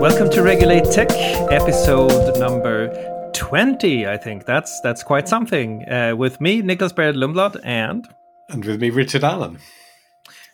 Welcome to Regulate Tech, episode number 20. I think that's that's quite something. Uh, with me, Nicklas Berild Lundblad, and and with me, Richard Allan.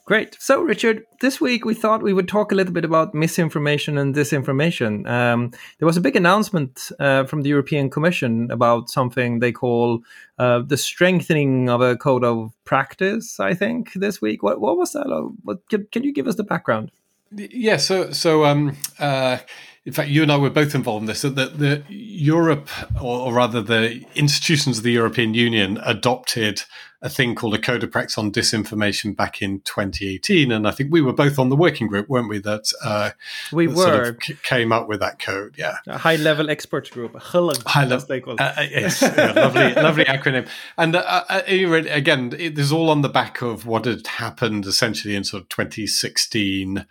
Great. So, Richard, this week we thought we would talk a little bit about misinformation and disinformation. Um, there was a big announcement uh, from the European Commission about something they call uh, the strengthening of a code of practice. I think this week. What, what was that? What, can, can you give us the background? Yeah. So, so um, uh, in fact, you and I were both involved in this. That the, Europe, or, rather, the institutions of the European Union adopted a thing called a code of practice on disinformation back in 2018, and I think we were both on the working group, weren't we? That uh, we that were sort of c- came up with that code. Yeah, a high level experts group. High level. Uh, uh, yes, yeah, lovely, lovely acronym. And uh, uh again, it is all on the back of what had happened essentially in sort of 2016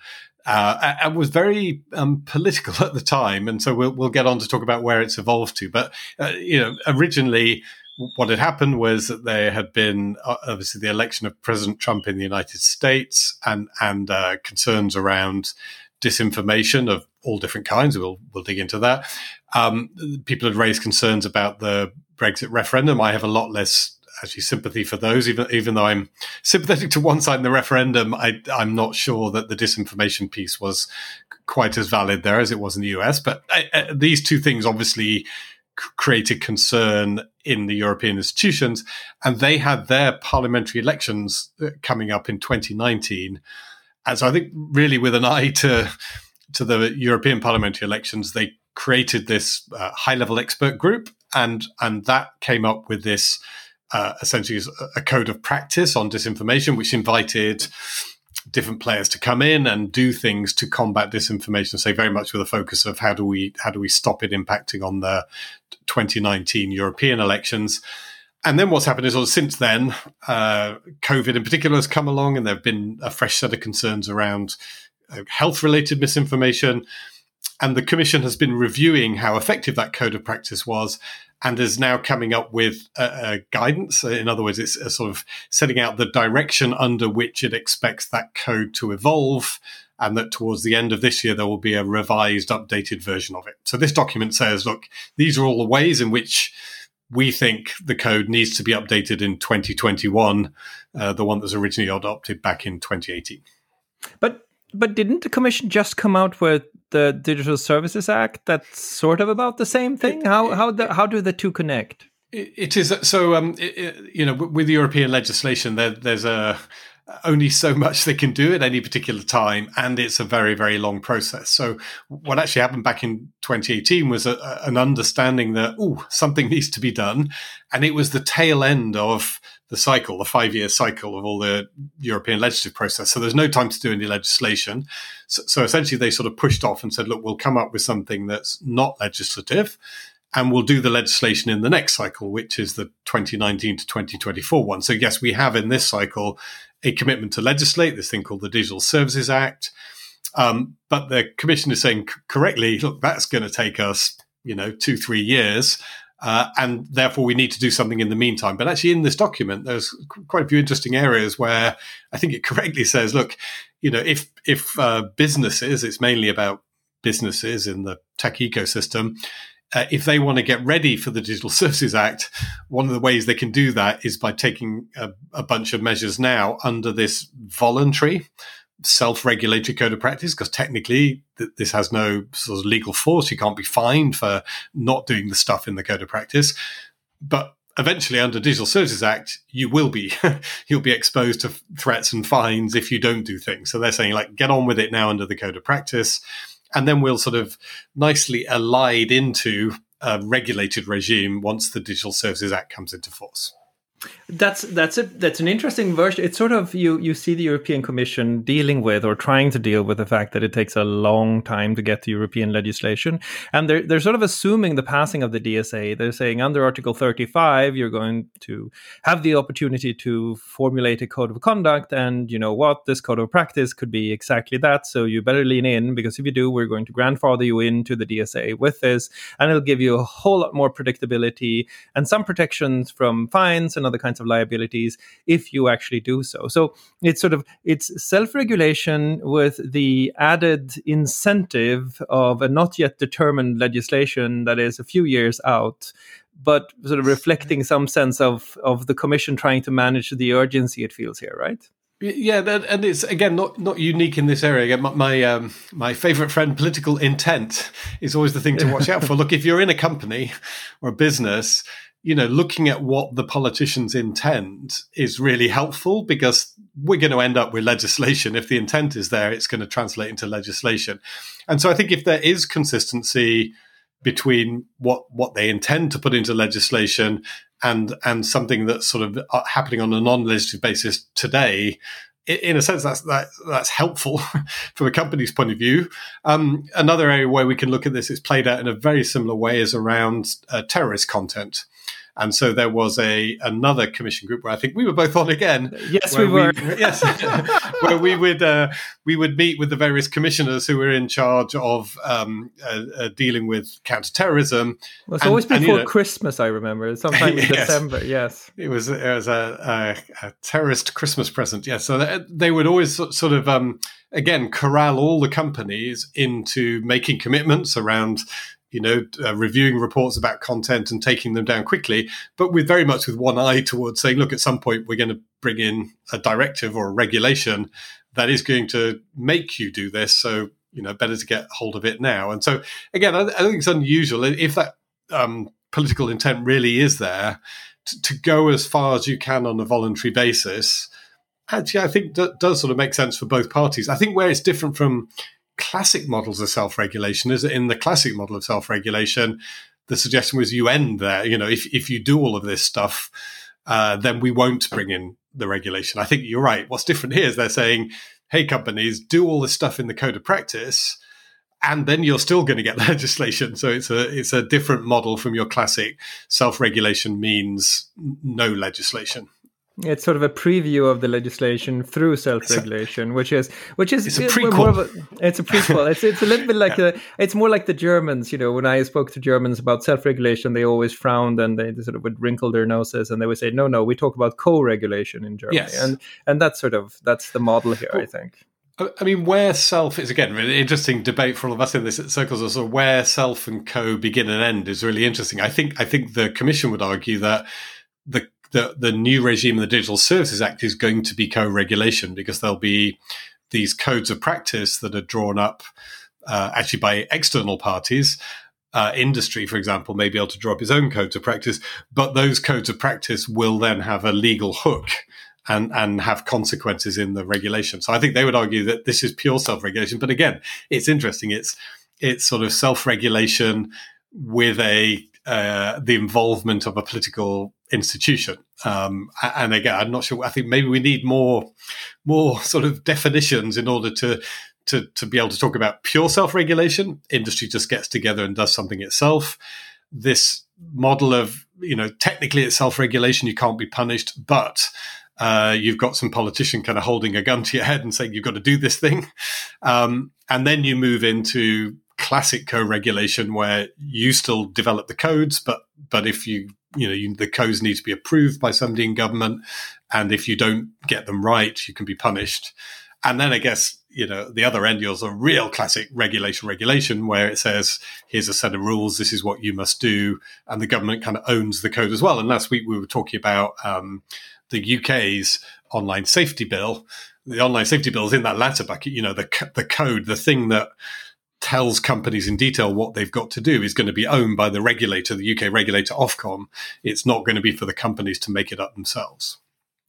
uh, and was very um, political at the time. And so we'll, we'll get on to talk about where it's evolved to. But, uh, you know, originally what had happened was that there had been uh, obviously the election of President Trump in the United States and, and uh, concerns around disinformation of all different kinds. We'll, we'll dig into that. Um, people had raised concerns about the Brexit referendum. I have a lot less actually sympathy for those. Even even though I'm sympathetic to one side in the referendum, I, I'm not sure that the disinformation piece was quite as valid there as it was in the US. But I, uh, uh, these two things obviously created concern in the European institutions, and they had their parliamentary elections uh, coming up in 2019. And so I think really with an eye to to the European parliamentary elections, they created this uh, high level expert group, and and that came up with this uh, essentially a code of practice on disinformation, which invited different players to come in and do things to combat disinformation. Say very much with a focus of how do we how do we stop it impacting on the 2019 European elections. And then what's happened is, well, since then, uh, COVID in particular has come along, and there have been a fresh set of concerns around uh, health-related misinformation. And the Commission has been reviewing how effective that code of practice was and is now coming up with a, a guidance. In other words, it's a sort of setting out the direction under which it expects that code to evolve, and that towards the end of this year there will be a revised, updated version of it. So this document says, look, these are all the ways in which we think the code needs to be updated in 2021, uh, the one that was originally adopted back in 2018. But but didn't the commission just come out with the Digital Services Act that's sort of about the same thing? How how the, how do the two connect? it is so. Um, it, it, you know, with European legislation, there, there's a only so much they can do at any particular time, and it's a very, very long process. So, what actually happened back in 2018 was a, an understanding that oh, something needs to be done, and it was the tail end of the cycle, the five year cycle of all the European legislative process. So there's no time to do any legislation. So, so, essentially, they sort of pushed off and said, look, we'll come up with something that's not legislative and we'll do the legislation in the next cycle, which is the 2019 to 2024 one. So, yes, we have in this cycle a commitment to legislate this thing called the Digital Services Act. Um, but the commission is saying correctly, look, that's going to take us, you know, two, three years. Uh, and therefore, we need to do something in the meantime. But actually, in this document, there's quite a few interesting areas where I think it correctly says, look, you know, if if uh, businesses, it's mainly about businesses in the tech ecosystem. Uh, if they want to get ready for the Digital Services Act, one of the ways they can do that is by taking a, a bunch of measures now under this voluntary self-regulatory code of practice because technically th- this has no sort of legal force. You can't be fined for not doing the stuff in the code of practice. But eventually, under Digital Services Act, you will be you'll be exposed to threats and fines if you don't do things. So they're saying like get on with it now under the code of practice, and then we'll sort of nicely allied into a regulated regime once the Digital Services Act comes into force. That's that's a that's an interesting version. It's sort of you you see the European Commission dealing with or trying to deal with the fact that it takes a long time to get to European legislation, and they're they're sort of assuming the passing of the DSA. They're saying under Article 35, you're going to have the opportunity to formulate a code of conduct, and you know what, this code of practice could be exactly that. So you better lean in because if you do, we're going to grandfather you into the DSA with this, and it'll give you a whole lot more predictability and some protections from fines and of the kinds of liabilities if you actually do so. So it's sort of it's self-regulation with the added incentive of a not yet determined legislation that is a few years out but sort of reflecting some sense of of the commission trying to manage the urgency it feels here, right? Yeah, and it's again not not unique in this area. Again, my my, um, my favorite friend, political intent, is always the thing to watch out for. Look, if you're in a company or a business, you know, looking at what the politicians intend is really helpful because we're going to end up with legislation. If the intent is there, it's going to translate into legislation. And so I think if there is consistency between what what they intend to put into legislation and and something that's sort of uh, happening on a non-legislative basis today in a sense that's that, that's helpful from a company's point of view um, another area where we can look at this is played out in a very similar way is around uh, terrorist content and so there was a another commission group where I think we were both on again. Yes, we were. We, yes, where we would uh, we would meet with the various commissioners who were in charge of um, uh, uh, dealing with counterterrorism. Well, it's and, always before and, you know, Christmas. I remember sometime in yes, December. Yes, it was it was a, a, a terrorist Christmas present. Yes, so they, they would always sort of. Um, again corral all the companies into making commitments around you know, uh, reviewing reports about content and taking them down quickly, but with very much with one eye towards saying, look, at some point we're going to bring in a directive or a regulation that is going to make you do this. So, you know, better to get hold of it now. And so, again, I, I think it's unusual if that um, political intent really is there to, to, go as far as you can on a voluntary basis. Actually, I think that does sort of make sense for both parties. I think where it's different from classic models of self-regulation is that in the classic model of self-regulation, the suggestion was you end there. You know, if if you do all of this stuff, uh, then we won't bring in the regulation. I think you're right. What's different here is they're saying, hey, companies, do all this stuff in the code of practice, and then you're still going to get legislation. So it's a it's a different model from your classic self-regulation means no legislation it's sort of a preview of the legislation through self-regulation, which is which is it's a prequel. A, it's a prequel. it's it's a little bit like yeah. the it's more like the Germans. You know, when I spoke to Germans about self-regulation, they always frowned and they, sort of would wrinkle their noses and they would say, "No, no, we talk about co-regulation in Germany." Yes. and and that's sort of that's the model here, well, I think. I mean, where self is again really interesting debate for all of us in this circles. Also, where self and co begin and end is really interesting. I think I think the commission would argue that the the, the new regime of the Digital Services Act is going to be co-regulation because there'll be these codes of practice that are drawn up uh, actually by external parties. Uh, industry, for example, may be able to draw up its own codes of practice, but those codes of practice will then have a legal hook and and have consequences in the regulation. So I think they would argue that this is pure self-regulation. But again, it's interesting. It's it's sort of self-regulation with a uh, the involvement of a political institution. Um, and again, I'm not sure. I think maybe we need more more sort of definitions in order to to to be able to talk about pure self regulation. Industry just gets together and does something itself. This model of you know technically it's self regulation, you can't be punished, but uh, you've got some politician kind of holding a gun to your head and saying you've got to do this thing, um, and then you move into classic co-regulation where you still develop the codes, but but if you you know you, the codes need to be approved by somebody in government, and if you don't get them right, you can be punished. And then I guess you know the other end is a real classic regulation regulation where it says here's a set of rules, this is what you must do, and the government kind of owns the code as well. And last week we were talking about um, the UK's online safety bill. The online safety bill is in that latter bucket. You know the the code, the thing that tells companies in detail what they've got to do is going to be owned by the regulator, the UK regulator Ofcom. It's not going to be for the companies to make it up themselves.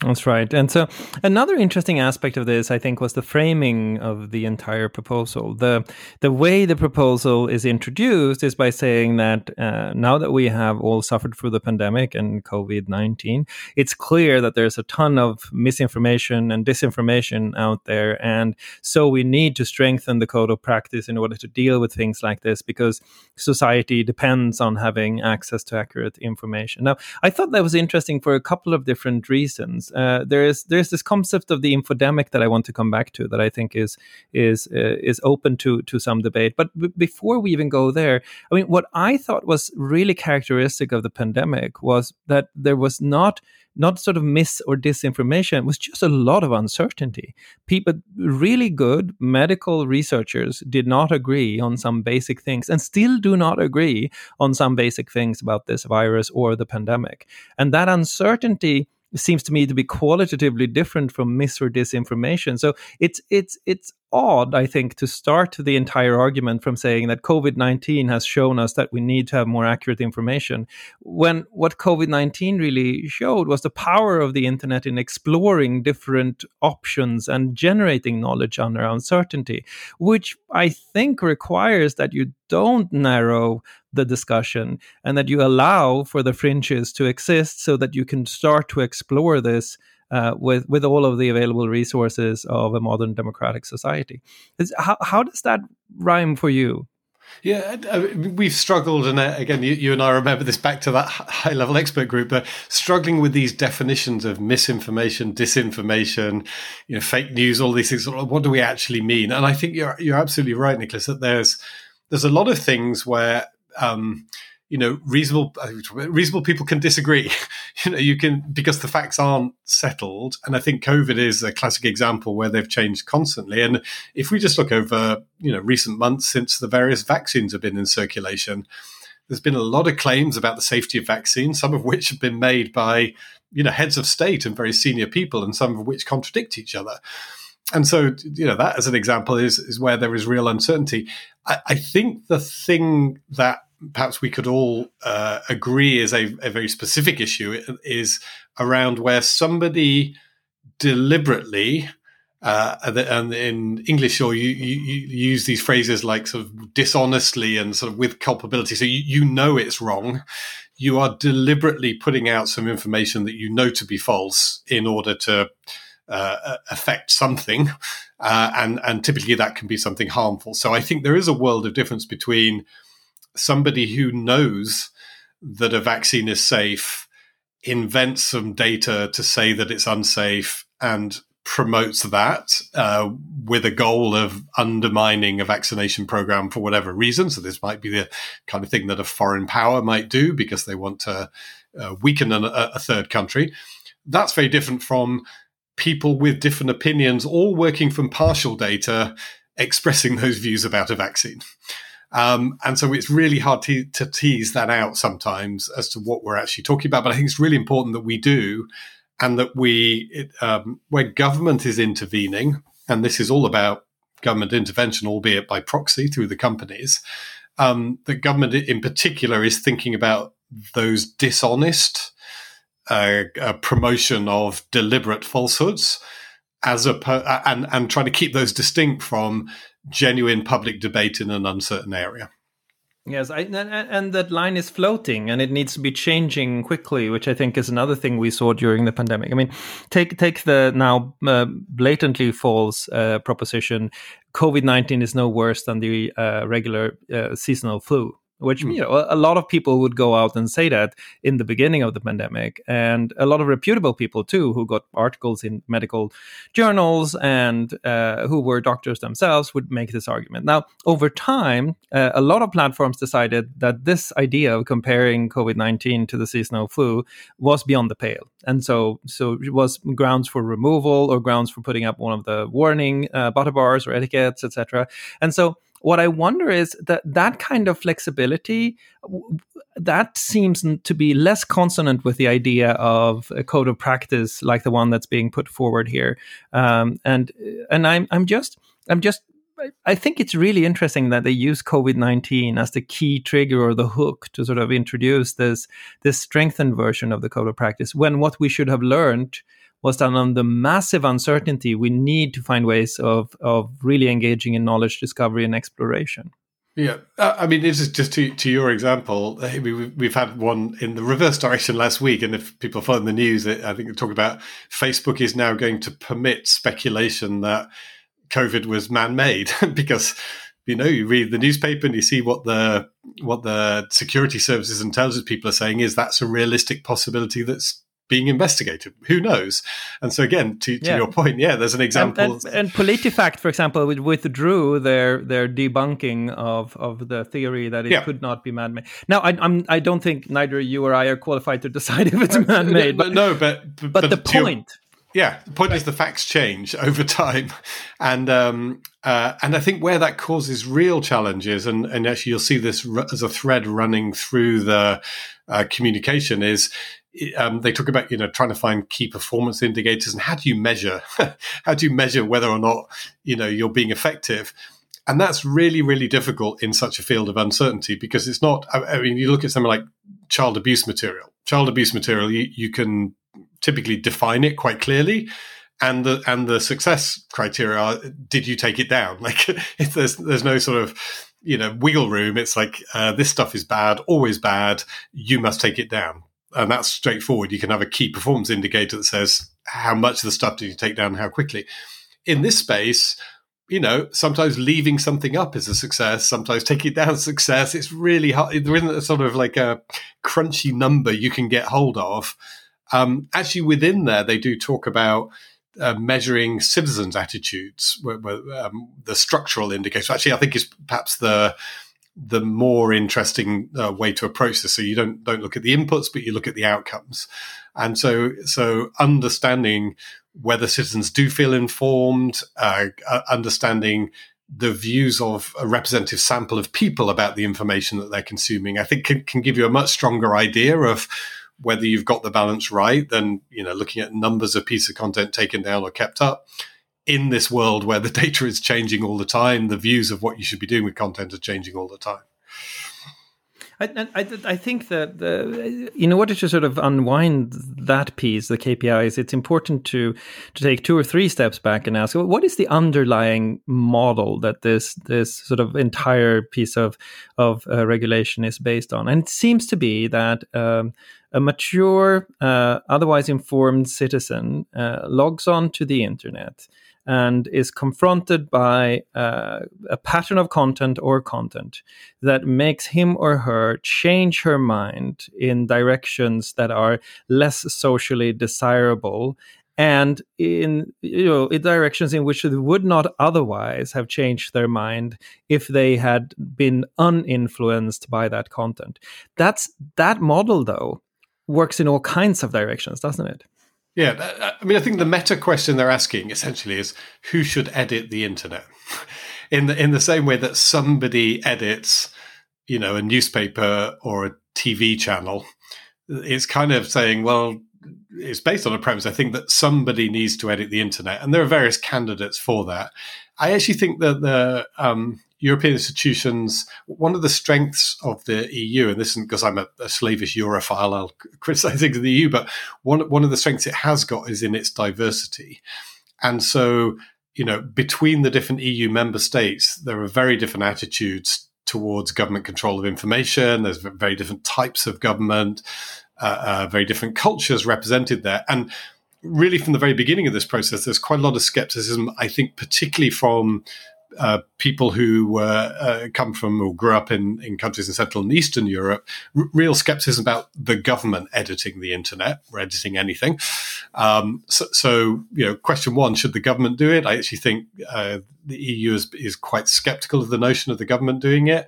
That's right. And so another interesting aspect of this, I think, was the framing of the entire proposal. The the way the proposal is introduced is by saying that uh, now that we have all suffered through the pandemic and COVID nineteen, it's clear that there's a ton of misinformation and disinformation out there, and so we need to strengthen the code of practice in order to deal with things like this because society depends on having access to accurate information. Now, I thought that was interesting for a couple of different reasons Uh, there is there is this concept of the infodemic that I want to come back to that I think is is uh, is open to to some debate. But b- before we even go there, I mean, what I thought was really characteristic of the pandemic was that there was not not sort of mis or disinformation. It was just a lot of uncertainty. People, really good medical researchers, did not agree on some basic things and still do not agree on some basic things about this virus or the pandemic. And that uncertainty seems to me to be qualitatively different from mis or disinformation. So it's it's it's odd, I think, to start the entire argument from saying that COVID 19 has shown us that we need to have more accurate information, when what COVID 19 really showed was the power of the internet in exploring different options and generating knowledge under uncertainty, which I think requires that you don't narrow the discussion and that you allow for the fringes to exist so that you can start to explore this uh, with with all of the available resources of a modern democratic society. how how does that rhyme for you? Yeah, we've struggled, and uh, again, you, you, and I remember this back to that high level expert group, but struggling with these definitions of misinformation, disinformation, you know, fake news, all these things. What do we actually mean? And I think you're you're absolutely right, Nicklas, that there's there's a lot of things where um, you know reasonable reasonable people can disagree. You know you can because the facts aren't settled. And i think covid is a classic example where they've changed constantly. And if we just look over you know recent months since the various vaccines have been in circulation there's been a lot of claims about the safety of vaccines some of which have been made by you know heads of state and very senior people and some of which contradict each other and so you know that as an example is is where there is real uncertainty I, I think the thing that perhaps we could all uh, agree is a, a, very specific issue is around where somebody deliberately uh, and in English, or you, you, you, use these phrases like sort of dishonestly and sort of with culpability. So you, you know it's wrong. You are deliberately putting out some information that you know to be false in order to uh, affect something, uh, and and typically that can be something harmful. So I think there is a world of difference between somebody who knows that a vaccine is safe invents some data to say that it's unsafe and promotes that uh, with a goal of undermining a vaccination program for whatever reason. So this might be the kind of thing that a foreign power might do because they want to uh, weaken a, a third country. That's very different from people with different opinions, all working from partial data, expressing those views about a vaccine. Um, and so it's really hard to, to, tease that out sometimes as to what we're actually talking about. But I think it's really important that we do, and that we, it, um, where government is intervening, and this is all about government intervention, albeit by proxy through the companies, um, that government in particular is thinking about those dishonest uh, uh, promotion of deliberate falsehoods as a and and trying to keep those distinct from genuine public debate in an uncertain area. Yes, I, and, and, that line is floating, and it needs to be changing quickly, which I think is another thing we saw during the pandemic. I mean, take take the now uh, blatantly false uh, proposition: COVID nineteen is no worse than the uh, regular uh, seasonal flu which mm. you know a lot of people would go out and say that in the beginning of the pandemic and a lot of reputable people too who got articles in medical journals and uh, who were doctors themselves would make this argument. Now over time uh, a lot of platforms decided that this idea of comparing covid-19 to the seasonal flu was beyond the pale. And so so it was grounds for removal or grounds for putting up one of the warning uh, butter bars or etiquettes etc and so what I wonder is that that kind of flexibility that seems to be less consonant with the idea of a code of practice like the one that's being put forward here. Um, and and I'm I'm just I'm just I think it's really interesting that they use COVID nineteen as the key trigger or the hook to sort of introduce this this strengthened version of the code of practice. When what we should have learned was that on the massive uncertainty, we need to find ways of of really engaging in knowledge discovery and exploration. Yeah, uh, I mean, this is just to to your example. We've had one in the reverse direction last week, and if people follow the news, I think they talk about Facebook is now going to permit speculation that COVID was man-made because you know you read the newspaper and you see what the what the security services and intelligence people are saying is that's a realistic possibility that's being investigated. Who knows? And so again, to, to yeah. your point, yeah, there's an example. And, and, and PolitiFact, for example, withdrew their their debunking of of the theory that it yeah. could not be man-made. Now, I, I'm I don't think neither you or I are qualified to decide if it's man-made. but no, but but, but the point. Your, yeah, the point right. is the facts change over time, and um, uh, and I think where that causes real challenges, and and actually you'll see this as a thread running through the uh, communication is um, they talk about you know trying to find key performance indicators and how do you measure how do you measure whether or not you know you're being effective? And that's really really difficult in such a field of uncertainty because it's not i, mean you look at something like child abuse material. Child abuse material you, you can typically define it quite clearly and the and the success criteria are, did you take it down? Like if there's there's no sort of you know wiggle room it's like uh, this stuff is bad always bad you must take it down and that's straightforward. You can have a key performance indicator that says how much of the stuff did you take down, how quickly. In this space, you know, sometimes leaving something up is a success. Sometimes taking it down is success. It's really hard. There isn't a sort of like a crunchy number you can get hold of. Um, actually, within there, they do talk about uh, measuring citizens' attitudes, where, where, um, the structural indicator. Actually, I think is perhaps the the more interesting uh, way to approach this. So you don't don't look at the inputs, but you look at the outcomes. And so so understanding whether citizens do feel informed, uh, uh, understanding the views of a representative sample of people about the information that they're consuming, I think can, can give you a much stronger idea of whether you've got the balance right than you know looking at numbers of pieces of content taken down or kept up in this world where the data is changing all the time, the views of what you should be doing with content are changing all the time. I, I, I, think that the, in order to sort of unwind that piece, the KPIs, it's important to to take two or three steps back and ask, what is the underlying model that this this sort of entire piece of of uh, regulation is based on? And it seems to be that um, a mature, uh, otherwise informed citizen uh, logs on to the internet and is confronted by uh, a pattern of content or content that makes him or her change her mind in directions that are less socially desirable and in you know in directions in which they would not otherwise have changed their mind if they had been uninfluenced by that content. That's that model though works in all kinds of directions doesn't it yeah, I mean, I think the meta question they're asking essentially is who should edit the internet, in the in the same way that somebody edits, you know, a newspaper or a TV channel. It's kind of saying, well, it's based on a premise. I think that somebody needs to edit the internet, and there are various candidates for that. I actually think that the um, European institutions, one of the strengths of the EU, and this isn't because I'm a, a slavish Europhile, I'll criticize the EU, but one, one of the strengths it has got is in its diversity. And so, you know, between the different EU member states, there are very different attitudes towards government control of information. There's very different types of government, uh, uh, very different cultures represented there. And really, from the very beginning of this process, there's quite a lot of skepticism, I think, particularly from uh, people who uh, come from or grew up in, in countries in Central and Eastern Europe, r- real skepticism about the government editing the internet or editing anything. Um, so, so, you know, question one: Should the government do it? I actually think uh, the EU is, is quite skeptical of the notion of the government doing it.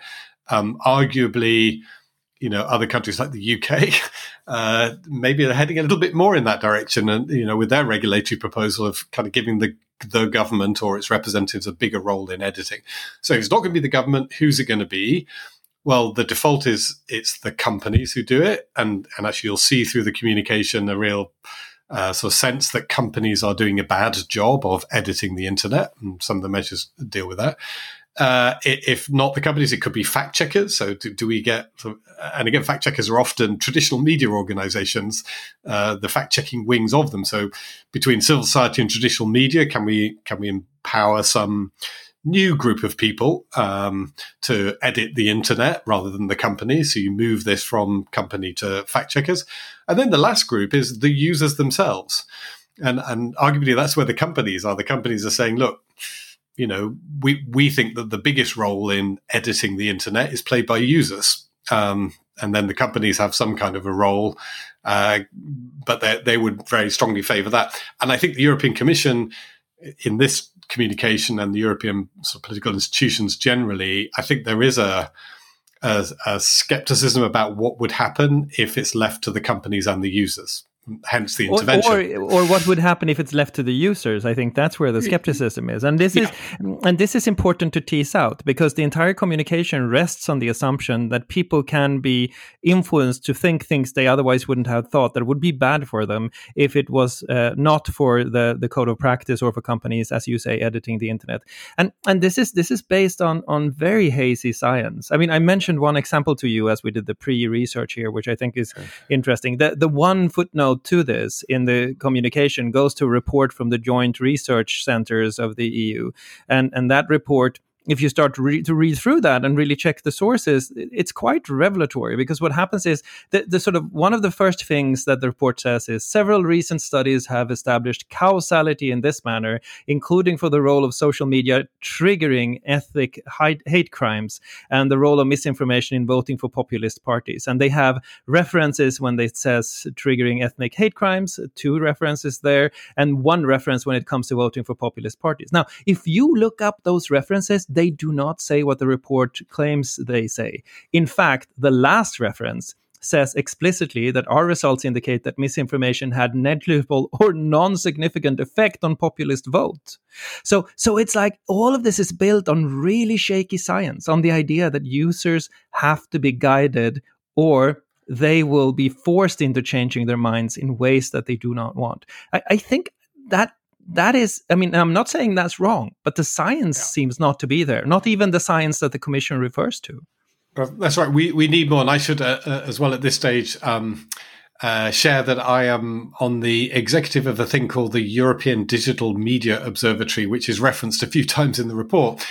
Um, arguably, you know, other countries like the UK, uh, maybe they're heading a little bit more in that direction, and you know, with their regulatory proposal of kind of giving the the government or its representatives a bigger role in editing. So it's not going to be the government. Who's it going to be? Well, the default is it's the companies who do it, and and actually you'll see through the communication a real uh, sort of sense that companies are doing a bad job of editing the internet, and some of the measures deal with that. Uh, if not the companies, it could be fact checkers. So, do, do we get, and again, fact checkers are often traditional media organizations, uh, the fact checking wings of them. So, between civil society and traditional media, can we can we empower some new group of people um, to edit the internet rather than the company? So, you move this from company to fact checkers, and then the last group is the users themselves, and and arguably that's where the companies are. The companies are saying, look you know, we we think that the biggest role in editing the internet is played by users. Um, and then the companies have some kind of a role, uh, but they, they would very strongly favour that. And I think the European Commission, in this communication and the European sort of political institutions generally, I think there is a, a, a skepticism about what would happen if it's left to the companies and the users hence the intervention. Or, or, or, what would happen if it's left to the users? I think that's where the skepticism is, and this yeah. is and this is important to tease out because the entire communication rests on the assumption that people can be influenced to think things they otherwise wouldn't have thought that would be bad for them if it was uh, not for the the code of practice or for companies, as you say, editing the internet. And and this is this is based on on very hazy science. I mean, I mentioned one example to you as we did the pre-research here, which I think is okay. interesting. The the one footnote to this in the communication goes to a report from the joint research centers of the EU. And, and that report if you start to, re- to, read through that and really check the sources, it's quite revelatory because what happens is the, the sort of one of the first things that the report says is several recent studies have established causality in this manner, including for the role of social media triggering ethnic hate crimes and the role of misinformation in voting for populist parties. And they have references when it says triggering ethnic hate crimes, two references there, and one reference when it comes to voting for populist parties. Now, if you look up those references, they do not say what the report claims they say. In fact, the last reference says explicitly that our results indicate that misinformation had negligible or non-significant effect on populist vote. So so it's like all of this is built on really shaky science, on the idea that users have to be guided or they will be forced into changing their minds in ways that they do not want. I, I think that that is i mean i'm not saying that's wrong but the science yeah. seems not to be there not even the science that the commission refers to that's right we we need more and i should uh, uh, as well at this stage um, uh, share that I am on the executive of a thing called the European Digital Media Observatory, which is referenced a few times in the report.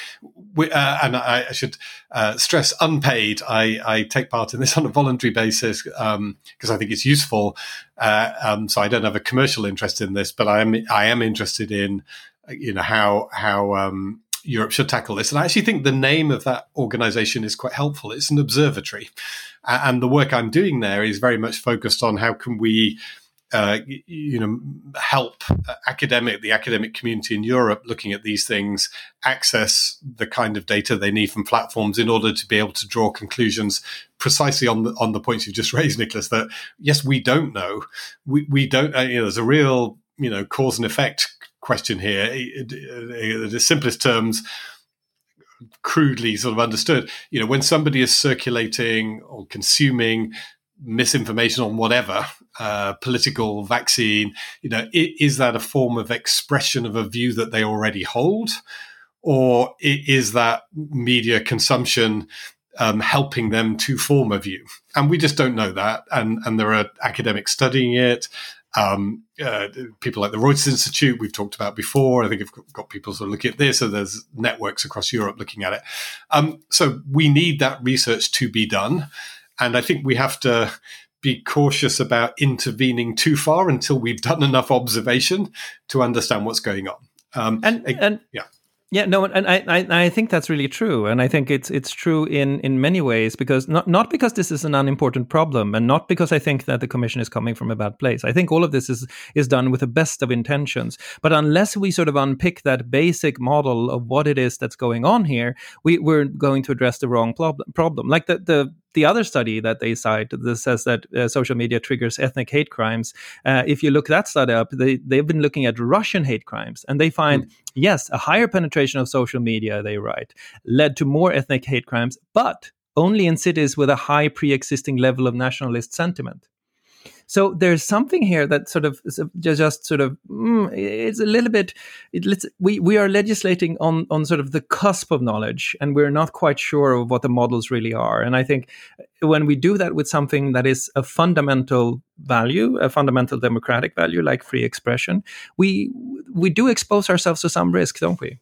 We, uh, and I, I should uh, stress unpaid. I, I, take part in this on a voluntary basis because um, I think it's useful. Uh, um, so I don't have a commercial interest in this, but I am I am interested in you know how how um, Europe should tackle this. And I actually think the name of that organization is quite helpful. It's an observatory. And the work I'm doing there is very much focused on how can we uh, you know, help academic the academic community in Europe looking at these things access the kind of data they need from platforms in order to be able to draw conclusions precisely on the on the points you've just raised, Nicklas. That yes, we don't know, we we don't. Uh, you know, there's a real you know cause and effect question here. In the simplest terms, crudely sort of understood, you know, when somebody is circulating or consuming misinformation on whatever uh, political vaccine, you know, is that a form of expression of a view that they already hold, or is that media consumption um, helping them to form a view? And we just don't know that, and and there are academics studying it. Um, uh, people like the Reuters Institute, we've talked about before. I think I've got people sort of looking at this, so there's networks across Europe looking at it. Um, so we need that research to be done. And I think we have to be cautious about intervening too far until we've done enough observation to understand what's going on. Um, and, and yeah. Yeah, no, and I, I, I think that's really true, and I think it's it's true in in many ways because not not because this is an unimportant problem, and not because I think that the commission is coming from a bad place. I think all of this is is done with the best of intentions, but unless we sort of unpick that basic model of what it is that's going on here, we we're going to address the wrong problem. Problem like the the the other study that they cite that says that uh, social media triggers ethnic hate crimes, uh, if you look that study up, they, they've been looking at Russian hate crimes and they find, mm. yes, a higher penetration of social media, they write, led to more ethnic hate crimes, but only in cities with a high pre existing level of nationalist sentiment. So there's something here that sort of just sort of mm, it's a little bit. It, we we are legislating on on sort of the cusp of knowledge, and we're not quite sure of what the models really are. And I think when we do that with something that is a fundamental value, a fundamental democratic value like free expression, we we do expose ourselves to some risk, don't we?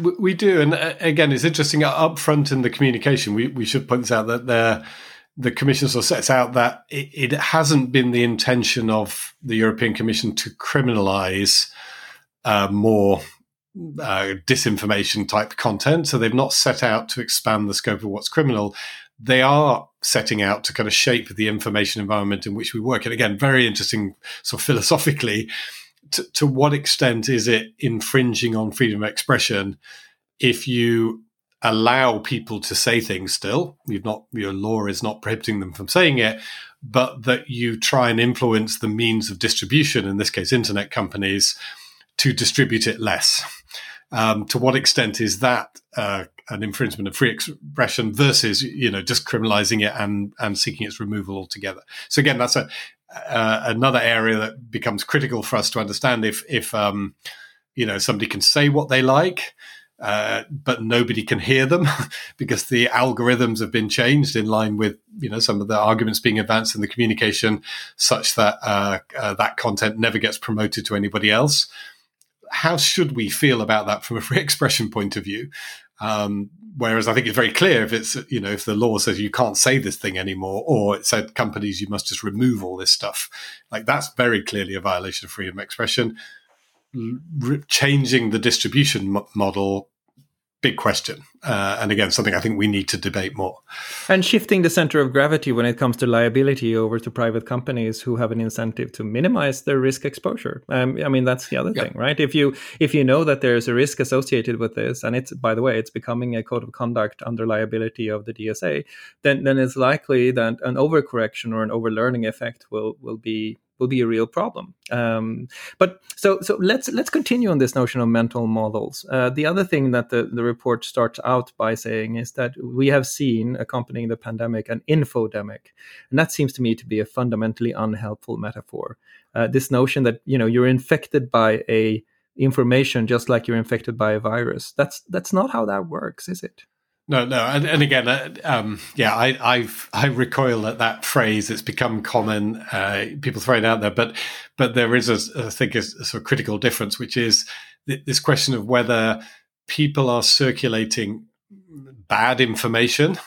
We do, and uh, again, it's interesting. Up front in the communication, we we should point out that there the Commission sort of sets out that it, it, hasn't been the intention of the European Commission to criminalize uh, more uh, disinformation type content. So they've not set out to expand the scope of what's criminal. They are setting out to kind of shape the information environment in which we work. And again, very interesting, sort of philosophically, to, to what extent is it infringing on freedom of expression if you allow people to say things still? You've not, your law is not prohibiting them from saying it, but that you try and influence the means of distribution, in this case, internet companies, to distribute it less. Um, to what extent is that uh, an infringement of free expression versus you know just criminalizing it and and seeking its removal altogether? So again, that's a uh, another area that becomes critical for us to understand if if um, you know somebody can say what they like uh, but nobody can hear them because the algorithms have been changed in line with you know some of the arguments being advanced in the communication, such that uh, uh, that content never gets promoted to anybody else. How should we feel about that from a free expression point of view? Um, whereas I think it's very clear if it's you know if the law says you can't say this thing anymore, or it said companies you must just remove all this stuff, like that's very clearly a violation of freedom of expression changing the distribution model big question. Uh, and again something i think we need to debate more. And shifting the center of gravity when it comes to liability over to private companies who have an incentive to minimize their risk exposure. Um, i mean that's the other thing right? If you if you know that there's a risk associated with this and it's by the way it's becoming a code of conduct under liability of the dsa then then it's likely that an overcorrection or an overlearning effect will will be will be a real problem. Um, but so so let's let's continue on this notion of mental models. Uh, the other thing that the, the report starts out by saying is that we have seen accompanying the pandemic an infodemic, and that seems to me to be a fundamentally unhelpful metaphor. Uh, this notion that you know you're infected by a information just like you're infected by a virus. That's that's not how that works, is it? No, no, and, and again, uh, um, yeah, I, I've I recoil at that phrase. It's become common. Uh, people throw it out there, but but there is, a, I think, a, a sort of critical difference, which is th- this question of whether people are circulating bad information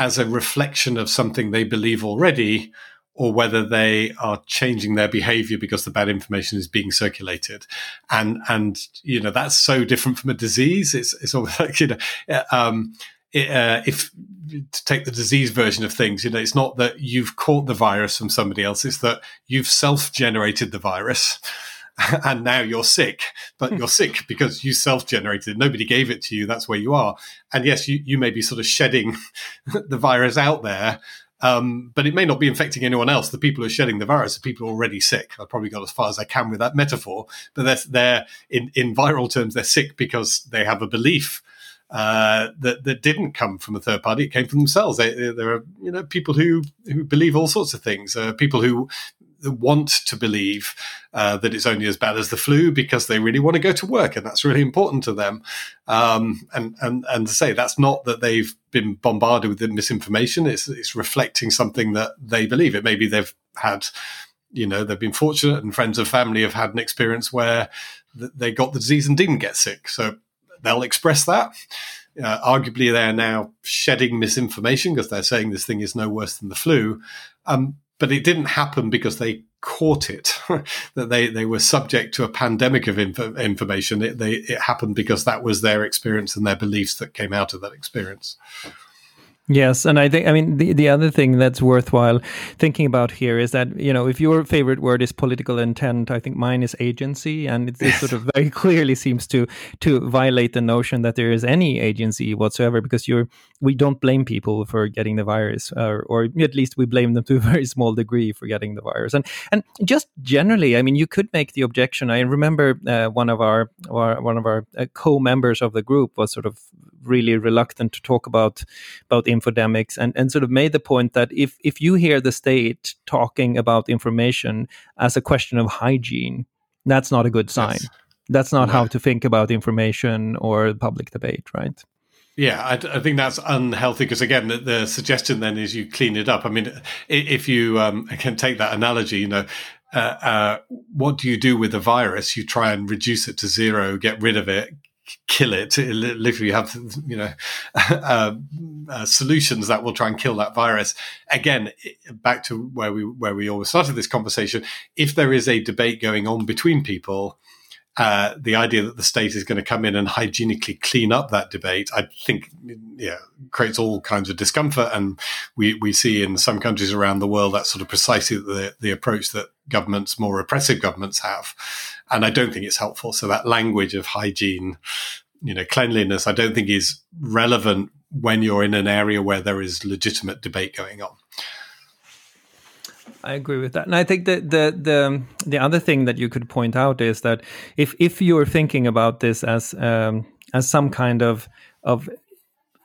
as a reflection of something they believe already, or whether they are changing their behavior because the bad information is being circulated. And, and, you know, that's so different from a disease. It's, it's almost like, you know, um, it, uh, if to take the disease version of things, you know, it's not that you've caught the virus from somebody else. It's that you've self-generated the virus. and now you're sick, but hmm. you're sick because you self-generated. It. Nobody gave it to you. That's where you are. And yes, you, you may be sort of shedding the virus out there, um, but it may not be infecting anyone else. The people who are shedding the virus are people already sick. I've probably got as far as I can with that metaphor, but they're, they're in, in viral terms, they're sick because they have a belief uh, that that didn't come from a third party; it came from themselves. They, there are you know people who who believe all sorts of things. Uh, people who want to believe uh, that it's only as bad as the flu because they really want to go to work and that's really important to them. Um, and, and, and to say that's not that they've been bombarded with misinformation. It's, it's reflecting something that they believe. It maybe they've had, you know, they've been fortunate and friends and family have had an experience where they got the disease and didn't get sick. So they'll express that. Uh, arguably, they're now shedding misinformation because they're saying this thing is no worse than the flu. Um, but it didn't happen because they caught it that they they were subject to a pandemic of inf- information. It, they, it happened because that was their experience and their beliefs that came out of that experience. Yes, and I think I mean the the other thing that's worthwhile thinking about here is that you know if your favorite word is political intent, I think mine is agency, and it, it sort of very clearly seems to to violate the notion that there is any agency whatsoever because you're we don't blame people for getting the virus, or, or at least we blame them to a very small degree for getting the virus, and and just generally, I mean, you could make the objection. I remember uh, one of our, our one of our uh, co-members of the group was sort of really reluctant to talk about about infodemics and, and sort of made the point that if if you hear the state talking about information as a question of hygiene, that's not a good sign. Yes. That's not how to think about information or public debate, right? Yeah, I, I, think that's unhealthy because again, the, the, suggestion then is you clean it up. I mean, if you um, can take that analogy, you know, uh, uh, what do you do with a virus? You try and reduce it to zero, get rid of it, kill it. Literally, have you know uh, uh, solutions that will try and kill that virus. Again, back to where we where we always started this conversation. If there is a debate going on between people, uh, the idea that the state is going to come in and hygienically clean up that debate, I think, yeah, creates all kinds of discomfort. And we, we see in some countries around the world that's sort of precisely the, the approach that governments, more repressive governments, have. And I don't think it's helpful. So that language of hygiene, you know, cleanliness, I don't think is relevant when you're in an area where there is legitimate debate going on. I agree with that, and I think that the the the other thing that you could point out is that if if you're thinking about this as um, as some kind of of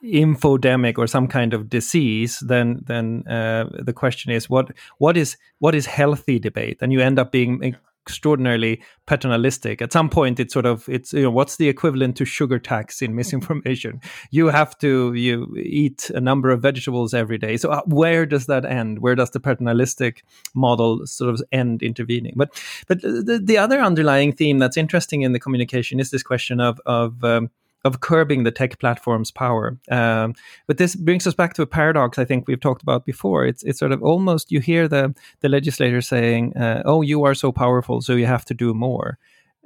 infodemic or some kind of disease, then then uh, the question is what what is what is healthy debate, and you end up being extraordinarily paternalistic. At some point, it's sort of it's you know what's the equivalent to sugar tax in misinformation? you have to you eat a number of vegetables every day. So uh, where does that end? Where does the paternalistic model sort of end intervening? But but the, the other underlying theme that's interesting in the communication is this question of of um, of curbing the tech platform's power. Um, but this brings us back to a paradox I think we've talked about before. It's it's sort of almost you hear the the legislator saying, uh, "Oh, you are so powerful, so you have to do more."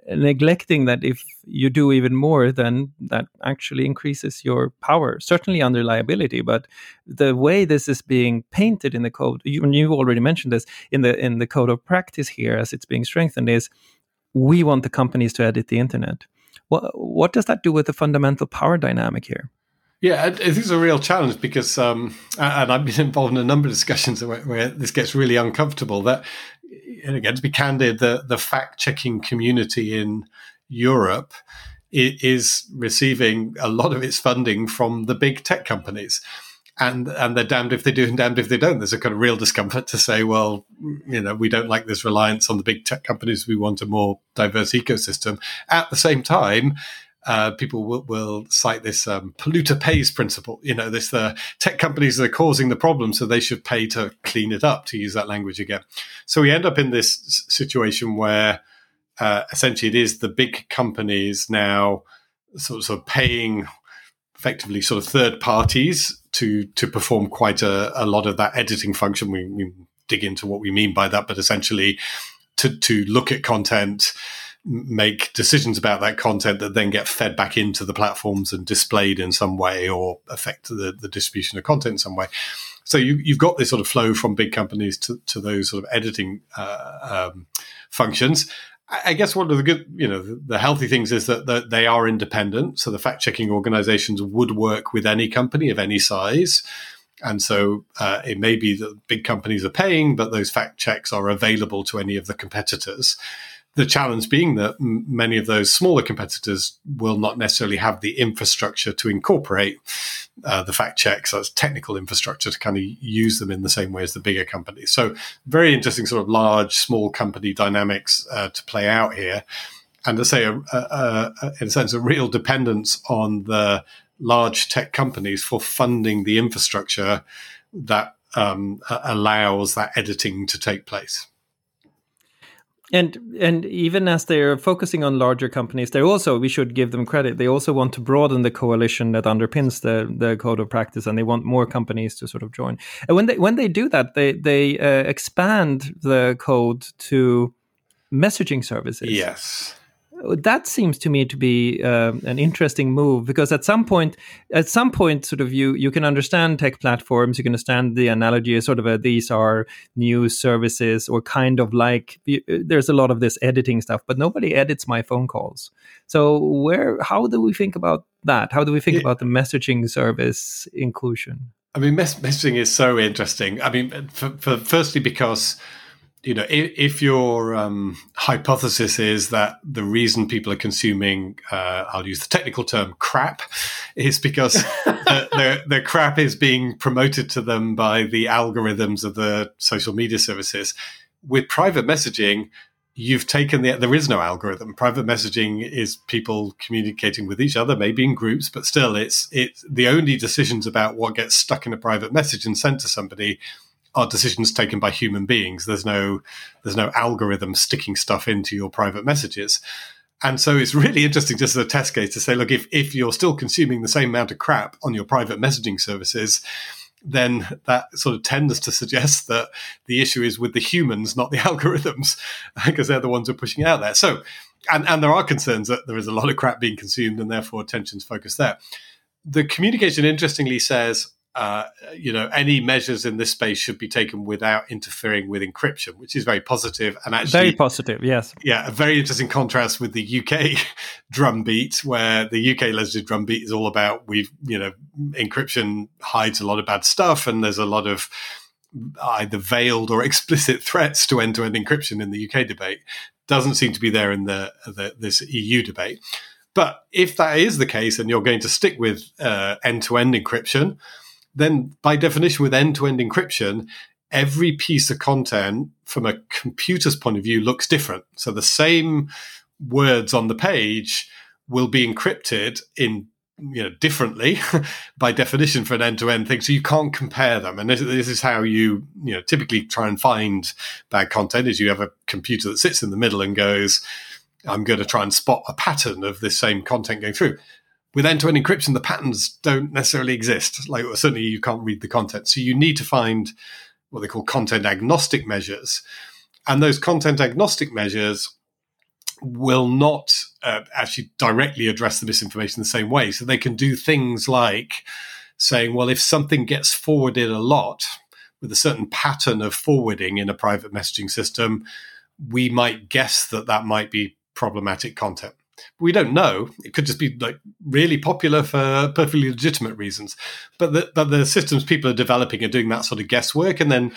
neglecting that if you do even more then that actually increases your power certainly under liability but the way this is being painted in the code you, you already mentioned this in the in the code of practice here as it's being strengthened is we want the companies to edit the internet what what does that do with the fundamental power dynamic here? Yeah, it is a real challenge because, um, and I've been involved in a number of discussions where, where this gets really uncomfortable. That, and again, to be candid, the the fact checking community in Europe is receiving a lot of its funding from the big tech companies and and they're damned if they do and damned if they don't. There's a kind of real discomfort to say, well, you know, we don't like this reliance on the big tech companies. We want a more diverse ecosystem. At the same time, uh, people will, will, cite this um, polluter pays principle. You know, this the tech companies are causing the problem, so they should pay to clean it up. To use that language again, so we end up in this situation where uh, essentially it is the big companies now sort of, sort of paying effectively sort of third parties to to perform quite a, a lot of that editing function. We, we, dig into what we mean by that, but essentially to to look at content, make decisions about that content that then get fed back into the platforms and displayed in some way or affect the, the distribution of content in some way. So you, have got this sort of flow from big companies to, to those sort of editing uh, um, functions. I guess one of the good, you know, the healthy things is that, that they are independent. So the fact checking organizations would work with any company of any size. And so uh, it may be that big companies are paying, but those fact checks are available to any of the competitors. The challenge being that many of those smaller competitors will not necessarily have the infrastructure to incorporate uh, the fact checks as technical infrastructure to kind of use them in the same way as the bigger companies. So, very interesting sort of large, small company dynamics uh, to play out here. And to say, a, a, a, in a sense, a real dependence on the large tech companies for funding the infrastructure that um, allows that editing to take place and and even as they're focusing on larger companies they also we should give them credit they also want to broaden the coalition that underpins the the code of practice and they want more companies to sort of join. And when they when they do that they they uh, expand the code to messaging services. Yes that seems to me to be uh, an interesting move because at some point at some point sort of you you can understand tech platforms you can understand the analogy as sort of a, these are new services or kind of like there's a lot of this editing stuff but nobody edits my phone calls. So where how do we think about that? How do we think yeah. about the messaging service inclusion? I mean messaging is so interesting. I mean for, for firstly because you know, if, if your um, hypothesis is that the reason people are consuming, uh, I'll use the technical term, crap, is because the, the, the, crap is being promoted to them by the algorithms of the social media services. With private messaging, you've taken the there is no algorithm. Private messaging is people communicating with each other, maybe in groups, but still, it's it's the only decisions about what gets stuck in a private message and sent to somebody are decisions taken by human beings. There's no there's no algorithm sticking stuff into your private messages. And so it's really interesting just as a test case to say, look, if, if you're still consuming the same amount of crap on your private messaging services, then that sort of tends to suggest that the issue is with the humans, not the algorithms, because they're the ones who are pushing out there. So and, and there are concerns that there is a lot of crap being consumed and therefore attention's focused there. The communication interestingly says uh, you know, any measures in this space should be taken without interfering with encryption, which is very positive and actually very positive. Yes, yeah, a very interesting contrast with the UK drumbeat, where the UK legislative drumbeat is all about we've you know encryption hides a lot of bad stuff, and there's a lot of either veiled or explicit threats to end-to-end encryption in the UK debate. Doesn't seem to be there in the, the this EU debate. But if that is the case, and you're going to stick with uh, end-to-end encryption then by definition, with end to end encryption, every piece of content from a computer's point of view looks different. So the same words on the page will be encrypted in you know differently by definition for an end-to-end thing. So you can't compare them. And this, this, is how you you know typically try and find bad content is you have a computer that sits in the middle and goes i'm going to try and spot a pattern of this same content going through with end-to-end encryption, the patterns don't necessarily exist. Like certainly you can't read the content. So you need to find what they call content agnostic measures. And those content agnostic measures will not uh, actually directly address the misinformation the same way. So they can do things like saying, well, if something gets forwarded a lot with a certain pattern of forwarding in a private messaging system, we might guess that that might be problematic content we don't know. It could just be like really popular for perfectly legitimate reasons. But the, but the systems people are developing are doing that sort of guesswork and then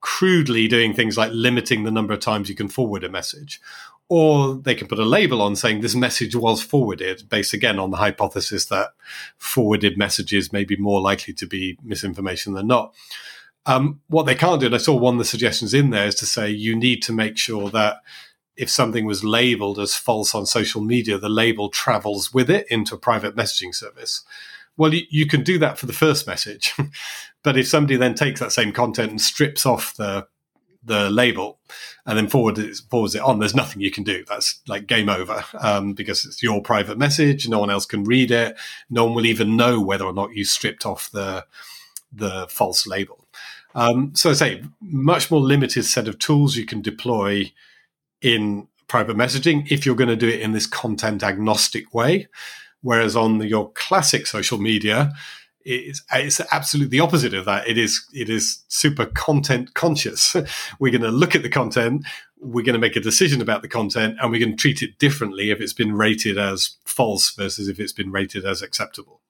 crudely doing things like limiting the number of times you can forward a message. Or they can put a label on saying this message was forwarded, based again on the hypothesis that forwarded messages may be more likely to be misinformation than not. Um, what they can't do, and I saw one of the suggestions in there, is to say you need to make sure that if something was labeled as false on social media, the label travels with it into a private messaging service. Well, you, you can do that for the first message, but if somebody then takes that same content and strips off the the label and then forward it, forwards it on, there's nothing you can do. That's like game over um, because it's your private message. No one else can read it. No one will even know whether or not you stripped off the the false label. Um, so I say much more limited set of tools you can deploy in private messaging if you're going to do it in this content agnostic way. Whereas on the, your classic social media, it's, it's absolutely the opposite of that. It is it is super content conscious. we're going to look at the content, we're going to make a decision about the content, and we're going to treat it differently if it's been rated as false versus if it's been rated as acceptable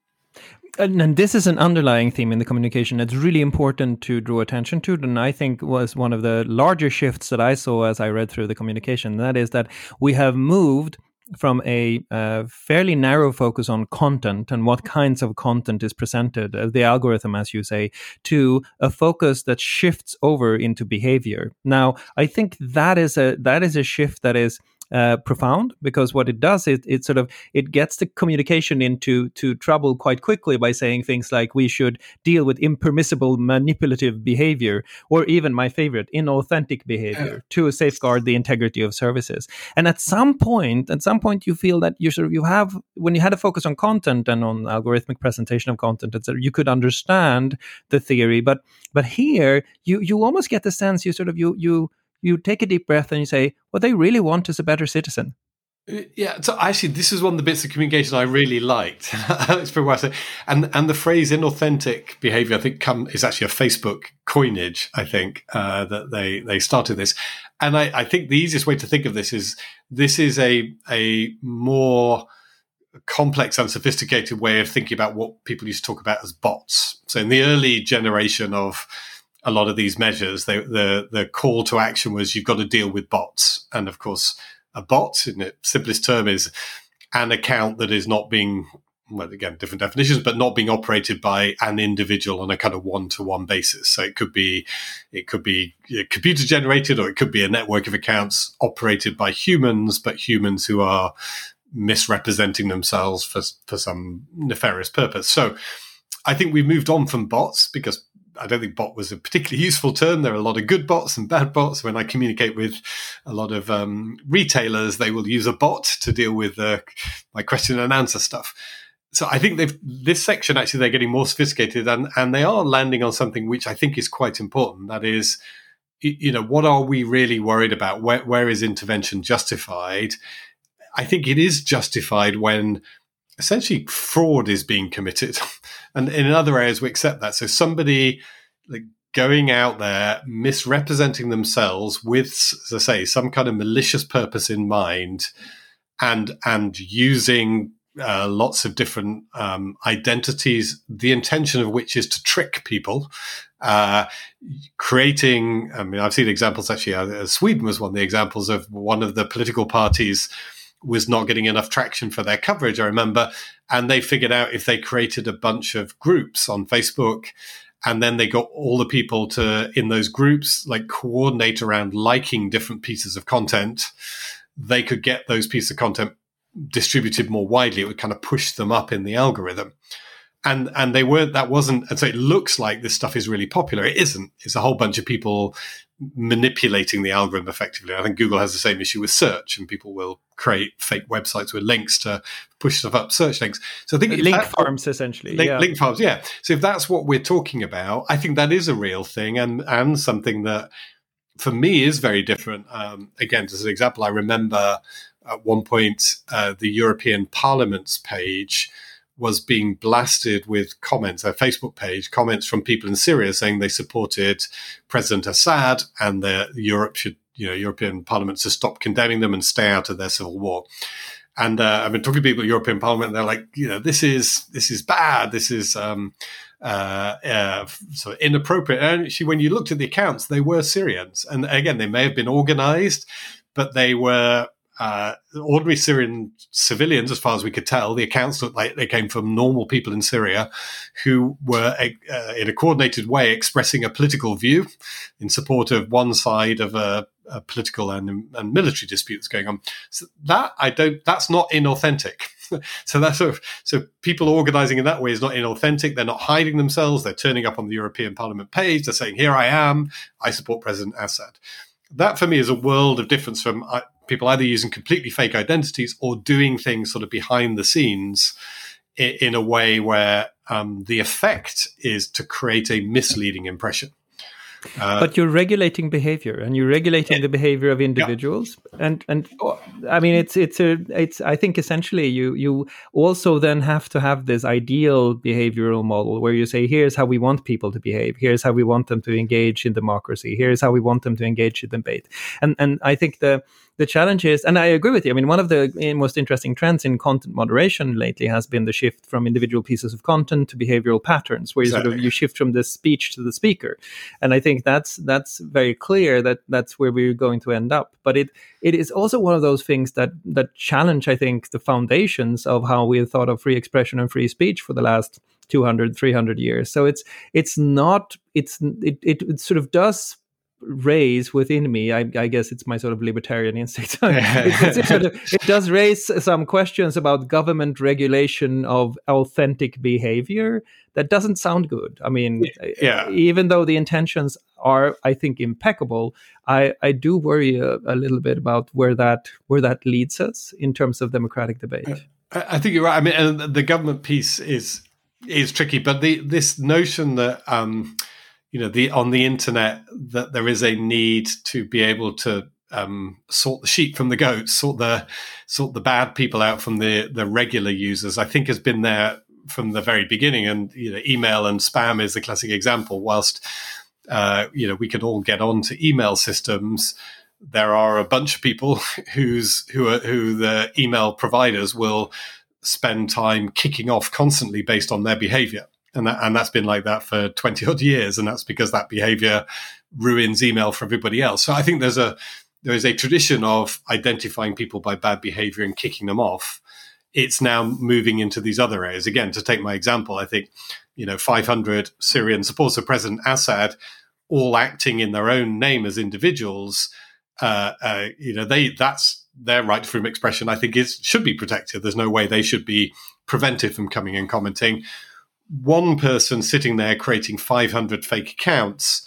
and, and, this is an underlying theme in the communication that's really important to draw attention to and i think was one of the larger shifts that i saw as i read through the communication that is that we have moved from a uh, fairly narrow focus on content and what kinds of content is presented, uh, the algorithm, as you say, to a focus that shifts over into behavior. Now, I think that is a that is a shift that is uh, profound because what it does is it sort of it gets the communication into to trouble quite quickly by saying things like we should deal with impermissible manipulative behavior or even my favorite inauthentic behavior to safeguard the integrity of services. And at some point at some point you feel that you sort of you have when you had a focus on content and on algorithmic presentation of content etc you could understand the theory but but here you you almost get the sense you sort of you you you take a deep breath and you say, what they really want is a better citizen. Uh, yeah, so actually, this is one of the bits of communication I really liked. Well said. And and the phrase "inauthentic behavior" I think come is actually a Facebook coinage. I think uh, that they they started this, and I, I think the easiest way to think of this is this is a a more complex and sophisticated way of thinking about what people used to talk about as bots. So in the early generation of a lot of these measures, they, the the call to action was you've got to deal with bots, and of course, a bot in its simplest term is an account that is not being well, again, different definitions, but not being operated by an individual on a kind of one-to-one basis. So it could be, it could be computer generated, or it could be a network of accounts operated by humans, but humans who are misrepresenting themselves for for some nefarious purpose. So I think we've moved on from bots because I don't think bot was a particularly useful term. There are a lot of good bots and bad bots. When I communicate with a lot of um, retailers, they will use a bot to deal with uh, my question and answer stuff. So I think they've this section actually they're getting more sophisticated and and they are landing on something which I think is quite important. That is, you know, what are we really worried about? Where where is intervention justified? I think it is justified when essentially fraud is being committed. and in other areas, we accept that. So somebody like going out there misrepresenting themselves with, as I say, some kind of malicious purpose in mind, and and using uh, lots of different um, identities, the intention of which is to trick people. Uh, creating, I mean, I've seen examples actually, uh, Sweden was one of the examples of one of the political parties was not getting enough traction for their coverage, I remember. And they figured out if they created a bunch of groups on Facebook and then they got all the people to in those groups like coordinate around liking different pieces of content they could get those pieces of content distributed more widely. It would kind of push them up in the algorithm. And and they weren't that wasn't and so it looks like this stuff is really popular. It isn't. It's a whole bunch of people manipulating the algorithm effectively. I think Google has the same issue with search, and people will create fake websites with links to push stuff up search links. So I think link farms essentially, link, yeah. link farms, yeah. So if that's what we're talking about, I think that is a real thing, and and something that for me is very different. Um, again, as an example, I remember at one point uh, the European Parliament's page was being blasted with comments, a Facebook page, comments from people in Syria saying they supported President Assad and that Europe should, you know, European Parliament to stop condemning them and stay out of their civil war. And uh, I've been talking to people in European Parliament, and they're like, you know, this is this is bad. This is um, uh, uh, sort of inappropriate. And actually, when you looked at the accounts, they were Syrians, and again, they may have been organised, but they were uh, ordinary Syrian civilians, as far as we could tell. The accounts looked like they came from normal people in Syria who were, uh, in a coordinated way, expressing a political view in support of one side of a, a political and, and, military dispute that's going on. So that I don't. That's not inauthentic. so that's sort of, so people organizing in that way is not inauthentic. They're not hiding themselves. They're turning up on the European Parliament page. They're saying, "Here I am. I support President Assad." That for me is a world of difference from people either using completely fake identities or doing things sort of behind the scenes in, in a way where um, the effect is to create a misleading impression. Uh, but you're regulating behavior, and you're regulating the behavior of individuals, yeah. and and I mean it's it's a it's I think essentially you you also then have to have this ideal behavioral model where you say here's how we want people to behave, here's how we want them to engage in democracy, here's how we want them to engage in debate, and and I think the the challenge is, and I agree with you. I mean, one of the eh, most interesting trends in content moderation lately has been the shift from individual pieces of content to behavioral patterns, where you exactly. sort of you shift from the speech to the speaker. And I think that's that's very clear that that's where we're going to end up. But it it is also one of those things that that challenge, I think, the foundations of how we have thought of free expression and free speech for the last 200 300 years so it's it's not it's it, it, it sort of does raise within me I, I, guess it's my sort of libertarian instinct. It, it, sort of, it, does raise some questions about government regulation of authentic behavior. That doesn't sound good. I mean yeah. even though the intentions are i think impeccable i, I do worry a, a, little bit about where that where that leads us in terms of democratic debate. I think you're right. I mean the government piece is is tricky but the this notion that um, you know the on the internet that there is a need to be able to um, sort the sheep from the goats, sort the sort the bad people out from the the regular users. I think has been there from the very beginning, and you know, email and spam is the classic example. Whilst uh, you know we can all get on to email systems, there are a bunch of people who's who are who the email providers will spend time kicking off constantly based on their behavior and that, and that's been like that for 20 odd years and that's because that behavior ruins email for everybody else. So i think there's a there is a tradition of identifying people by bad behavior and kicking them off. It's now moving into these other areas. Again to take my example i think you know 500 syrian supporters of president assad all acting in their own name as individuals uh, uh, you know they that's their right to freedom expression i think is should be protected. There's no way they should be prevented from coming and commenting one person sitting there creating 500 fake accounts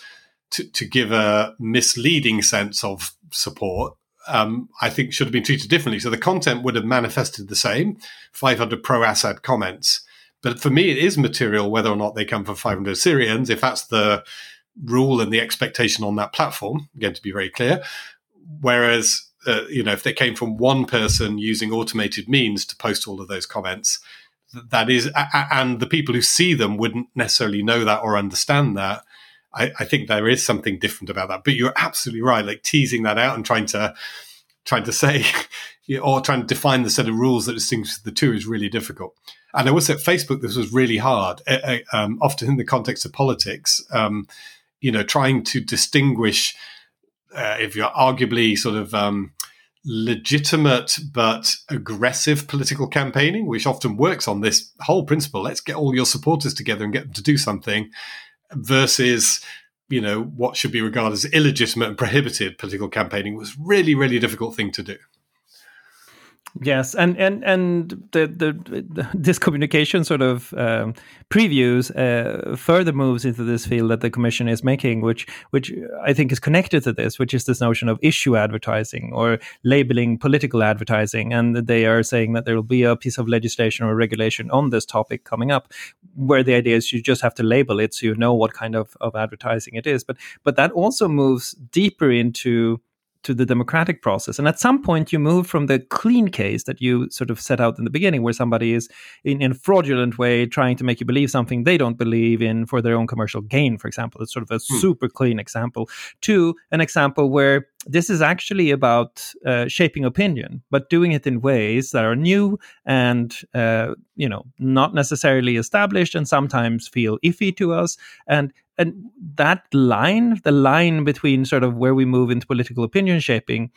to, to give a misleading sense of support, um, I think should have been treated differently. So the content would have manifested the same 500 pro Assad comments. But for me, it is material whether or not they come from 500 Syrians, if that's the rule and the expectation on that platform, again, to be very clear. Whereas uh, you know, if they came from one person using automated means to post all of those comments, that is, and the people who see them wouldn't necessarily know that or understand that. I, I think there is something different about that. But you're absolutely right. Like teasing that out and trying to trying to say or trying to define the set of rules that distinguish the two is really difficult. And I will say at Facebook, this was really hard, uh, um, often in the context of politics. Um, you know, trying to distinguish uh, if you're arguably sort of um, legitimate but aggressive political campaigning, which often works on this whole principle let's get all your supporters together and get them to do something, versus you know what should be regarded as illegitimate and prohibited political campaigning was really really difficult thing to do Yes, and and and the the, this communication sort of um, previews uh, further moves into this field that the commission is making, which which I think is connected to this, which is this notion of issue advertising or labeling political advertising, and they are saying that there will be a piece of legislation or regulation on this topic coming up, where the idea is you just have to label it so you know what kind of, of advertising it is, but but that also moves deeper into to the democratic process. And at some point, you move from the clean case that you sort of set out in the beginning, where somebody is in, in a fraudulent way trying to make you believe something they don't believe in for their own commercial gain, for example. It's sort of a hmm. super clean example, to an example where this is actually about uh, shaping opinion, but doing it in ways that are new and uh, you know not necessarily established, and sometimes feel iffy to us. And and that line, the line between sort of where we move into political opinion shaping,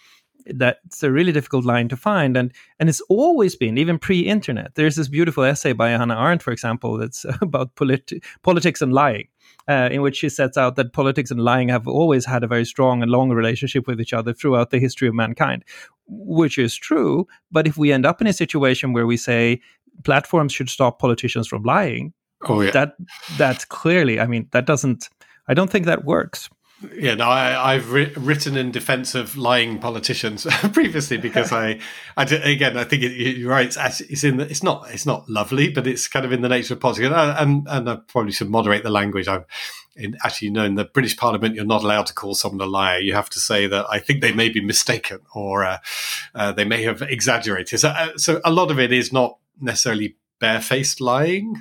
that's a really difficult line to find and and it's always been even pre-internet there's this beautiful essay by hannah arendt for example that's about politi- politics and lying uh, in which she sets out that politics and lying have always had a very strong and long relationship with each other throughout the history of mankind which is true but if we end up in a situation where we say platforms should stop politicians from lying Oh yeah. That that's clearly. I mean, that doesn't. I don't think that works. Yeah, no, I, have ri- written in defense of lying politicians previously because I, I again, I think it, you're right. It's, it's in the, it's not, it's not lovely, but it's kind of in the nature of politics. And, and, and I probably should moderate the language. I've in, actually, you know, in the British Parliament, you're not allowed to call someone a liar. You have to say that I think they may be mistaken or uh, uh, they may have exaggerated. So, uh, so a lot of it is not necessarily barefaced lying.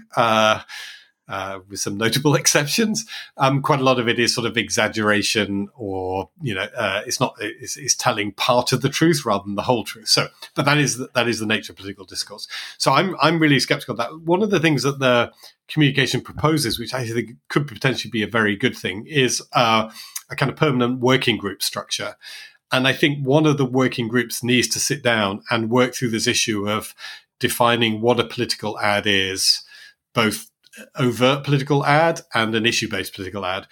Uh, with some notable exceptions. Um, quite a lot of it is sort of exaggeration, or you know, uh, it's not it's, it's, telling part of the truth rather than the whole truth. So, but that is that is the nature of political discourse. So, I'm I'm really skeptical of that. One of the things that the communication proposes, which I think could potentially be a very good thing, is uh, a kind of permanent working group structure. And I think one of the working groups needs to sit down and work through this issue of defining what a political ad is, both overt political ad and an issue based political ad.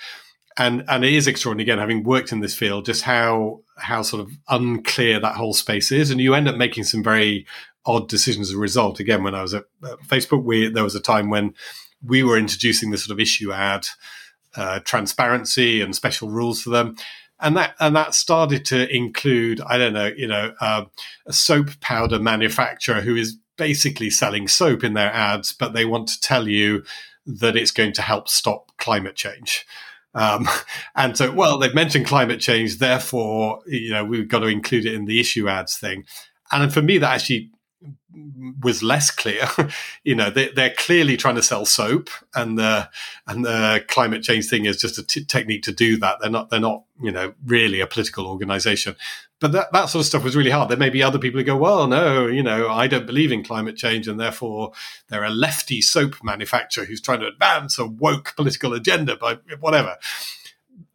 And and it is extraordinary again, having worked in this field, just how how sort of unclear that whole space is, and you end up making some very odd decisions as a result. Again, when I was at, Facebook, we there was a time when we were introducing this sort of issue ad uh, transparency and special rules for them, and that and that started to include I don't know you know uh, a soap powder manufacturer who is basically selling soap in their ads, but they want to tell you that it's going to help stop climate change. Um, and so, well, they've mentioned climate change, therefore, you know, we've got to include it in the issue ads thing. And for me, that actually was less clear. you know, they, are clearly trying to sell soap, and the and the climate change thing is just a t- technique to do that. They're not they're not you know really a political organization. But that, that sort of stuff was really hard. There may be other people who go, well, no, you know, I don't believe in climate change, and therefore they're a lefty soap manufacturer who's trying to advance a woke political agenda by whatever.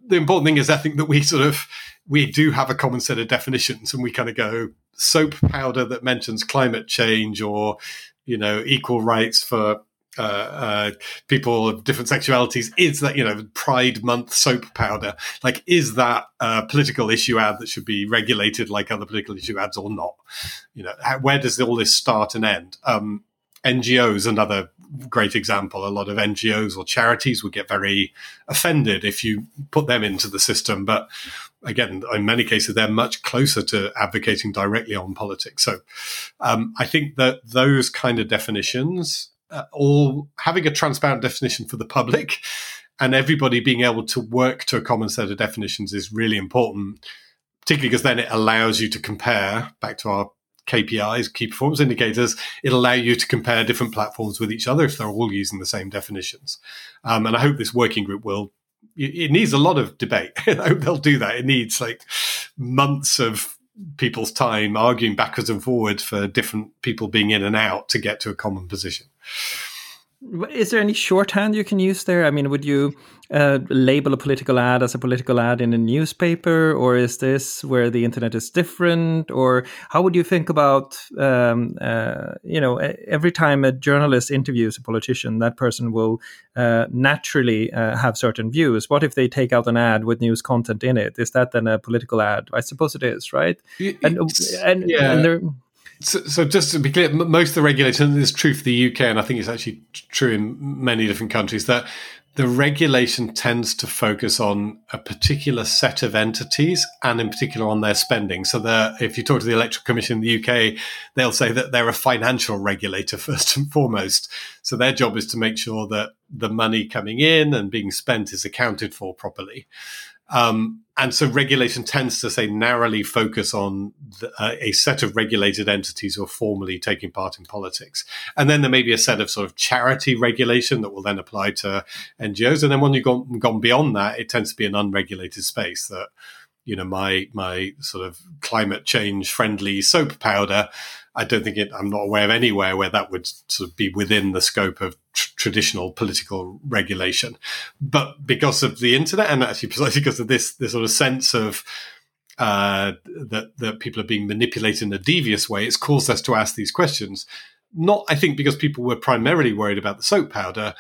The important thing is, I think that we sort of we do have a common set of definitions, and we kind of go, soap powder that mentions climate change or you know equal rights for uh, uh, people of different sexualities is that you know Pride Month soap powder like is that a political issue ad that should be regulated like other political issue ads or not? You know, how, where does all this start and end? Um, NGOs, another great example. A lot of NGOs or charities would get very offended if you put them into the system, but again, in many cases, they're much closer to advocating directly on politics. So um, I think that those kind of definitions, uh, all having a transparent definition for the public and everybody being able to work to a common set of definitions is really important. particularly because then it allows you to compare back to our KPIs, key performance indicators, it'll allow you to compare different platforms with each other if they're all using the same definitions. Um, and I hope this working group will. It needs a lot of debate. I hope they'll do that. It needs like months of people's time arguing backwards and forwards for different people being in and out to get to a common position. Is there any shorthand you can use there? I mean, would you uh, label a political ad as a political ad in a newspaper, or is this where the internet is different? Or how would you think about, um, uh, you know, every time a journalist interviews a politician, that person will uh, naturally uh, have certain views. What if they take out an ad with news content in it? Is that then a political ad? I suppose it is, right? and and, yeah. and there so, so, just to be clear, most of the regulation is true for the UK, and I think it's actually true in many different countries that the regulation tends to focus on a particular set of entities and in particular on their spending. So if you talk to the Electoral Commission in the UK, they'll say that they're a financial regulator first and foremost. So their job is to make sure that the money coming in and being spent is accounted for properly. Um, and so regulation tends to say narrowly focus on the, uh, a set of regulated entities who are formally taking part in politics. And then there may be a set of sort of charity regulation that will then apply to NGOs. And then when you've gone, gone beyond that, it tends to be an unregulated space that, you know, my, my sort of climate change friendly soap powder I don't think it, I'm not aware of anywhere where that would sort of be within the scope of tr- traditional political regulation. But because of the internet, and actually precisely because of this, this sort of sense of uh, that that people are being manipulated in a devious way, it's caused us to ask these questions. Not, I think, because people were primarily worried about the soap powder,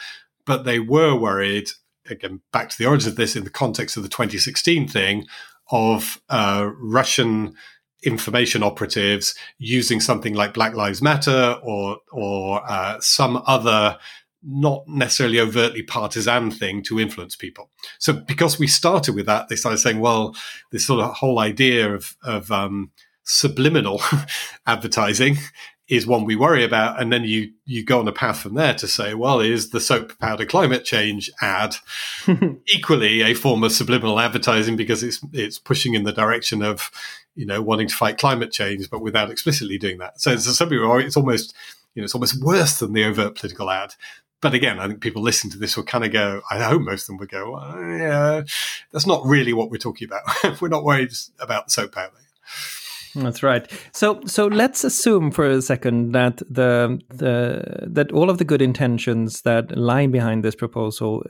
but they were worried. Again, back to the origins of this in the context of the 2016 thing of uh, Russian information operatives using something like Black Lives Matter or or uh, some other not necessarily overtly partisan thing to influence people. So because we started with that, they started saying, well, this sort of whole idea of of um, subliminal advertising is one we worry about. And then you you go on a path from there to say, well, is the soap powder climate change ad equally a form of subliminal advertising because it's it's pushing in the direction of you know wanting to fight climate change, but without explicitly doing that. So it's something where it's almost you know it's almost worse than the overt political ad. But again, I think people listening to this will kind of go. I hope most of them would go. Well, yeah, that's not really what we're talking about. we're not worried about soap powder. That's right. So so let's assume for a second that the the that all of the good intentions that lie behind this proposal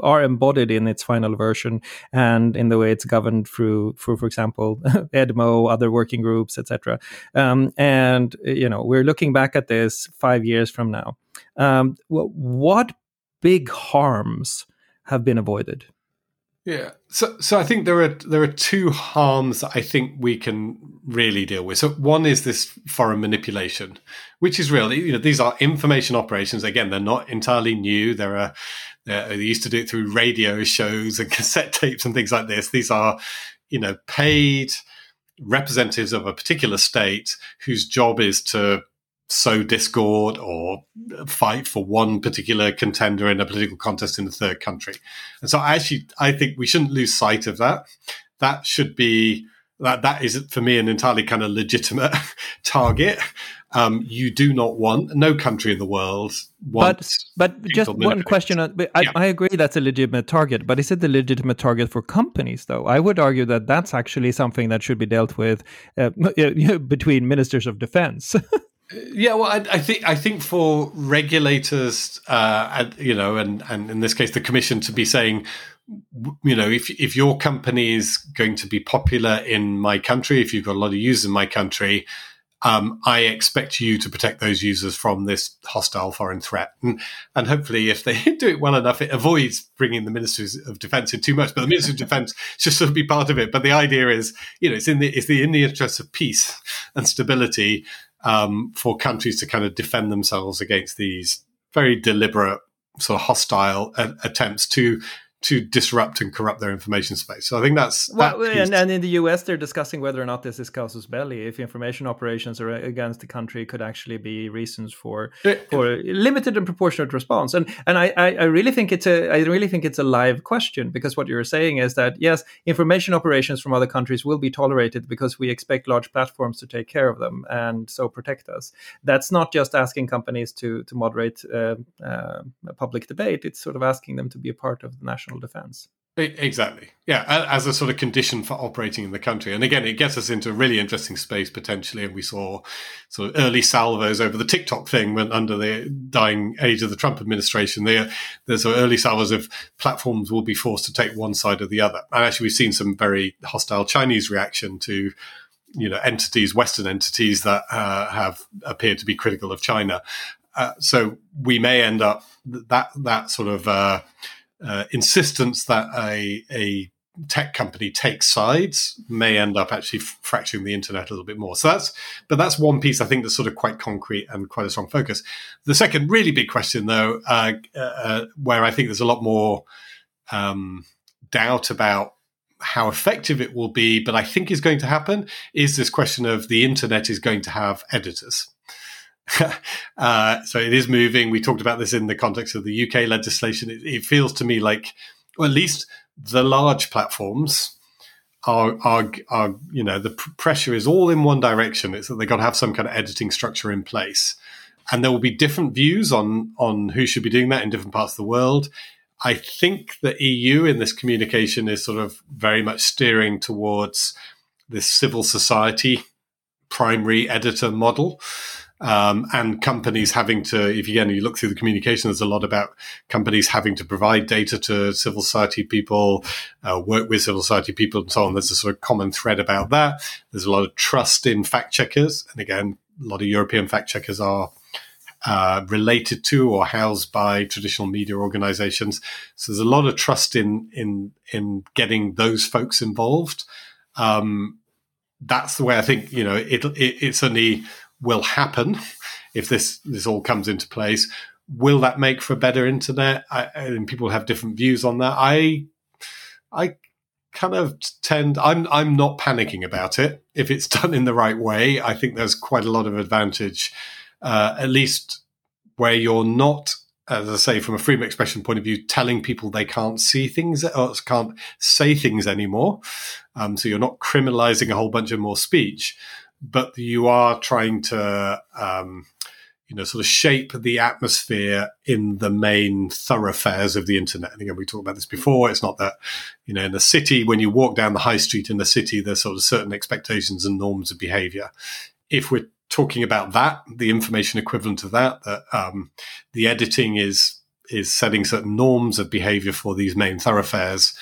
are embodied in its final version and in the way it's governed through through for example EDMO, other working groups, etc. Um, and you know we're looking back at this five years from now. Um, what big harms have been avoided? Yeah. So so I think there are there are two harms that I think we can really deal with. So one is this foreign manipulation, which is real. You know, these are information operations. Again, they're not entirely new. There are they used to do it through radio shows and cassette tapes and things like this. These are, you know, paid representatives of a particular state whose job is to sow discord or fight for one particular contender in a political contest in a third country. And so I actually I think we shouldn't lose sight of that. That should be that that is for me an entirely kind of legitimate target. Um, you do not want no country in the world wants. But but just one question. I, yeah. I, agree that's a legitimate target, but is it the legitimate target for companies though? I would argue that that's actually something that should be dealt with uh, between ministers of defense. Yeah, well, I, I, think I think for regulators, uh, you know, and and in this case, the commission to be saying, you know, if if your company is going to be popular in my country, if you've got a lot of users in my country, um, I expect you to protect those users from this hostile foreign threat. And, and hopefully, if they do it well enough, it avoids bringing the ministers of defence in too much. But the minister of defence should sort of be part of it. But the idea is, you know, it's in the it's the in the interest of peace and stability um, for countries to kind of defend themselves against these very deliberate, sort of hostile attempts to to disrupt and corrupt their information space. So I think that's well, that and, and, in the US they're discussing whether or not this is casus belli. If information operations are against the country, could actually be reasons for for limited and proportionate response. And and I, I really think it's a I really think it's a live question because what you're saying is that yes, information operations from other countries will be tolerated because we expect large platforms to take care of them and so protect us. That's not just asking companies to to moderate uh, uh, public debate. It's sort of asking them to be a part of the national national defense. Exactly. Yeah, as a sort of condition for operating in the country. And again, it gets us into a really interesting space potentially. And we saw sort of early salvos over the TikTok thing when under the dying age of the Trump administration. There, there's sort of early salvos of platforms will be forced to take one side or the other. And actually, we've seen some very hostile Chinese reaction to you know entities, Western entities that uh, have appeared to be critical of China. Uh, so we may end up that that sort of uh, uh, insistence that a, a tech company takes sides may end up actually fracturing the internet a little bit more. So that's, but that's one piece I think that's sort of quite concrete and quite a strong focus. The second really big question, though, uh, uh, where I think there's a lot more um, doubt about how effective it will be, but I think is going to happen, is this question of the internet is going to have editors. uh, so it is moving. We talked about this in the context of the UK legislation. It, it feels to me like, well, at least the large platforms are, are, are you know, the pr- pressure is all in one direction. It's that they've got to have some kind of editing structure in place. And there will be different views on, on who should be doing that in different parts of the world. I think the EU in this communication is sort of very much steering towards this civil society primary editor model um, and companies having to, if you, again you look through the communication, there's a lot about companies having to provide data to civil society people, uh, work with civil society people, and so on. There's a sort of common thread about that. There's a lot of trust in fact checkers, and again, a lot of European fact checkers are uh, related to or housed by traditional media organizations. So there's a lot of trust in in in getting those folks involved. Um, that's the way I think you know it. it it's only will happen if this this all comes into place. Will that make for a better internet? I, and people have different views on that. I I kind of tend I'm I'm not panicking about it if it's done in the right way. I think there's quite a lot of advantage, uh, at least where you're not. As I say, from a freedom expression point of view, telling people they can't see things or can't say things anymore. Um, so you're not criminalizing a whole bunch of more speech but you are trying to um, you know sort of shape the atmosphere in the main thoroughfares of the internet. And again we talked about this before. It's not that you know in the city when you walk down the high street in the city there's sort of certain expectations and norms of behavior. If we're talking about that the information equivalent of that that um, the editing is is setting certain norms of behavior for these main thoroughfares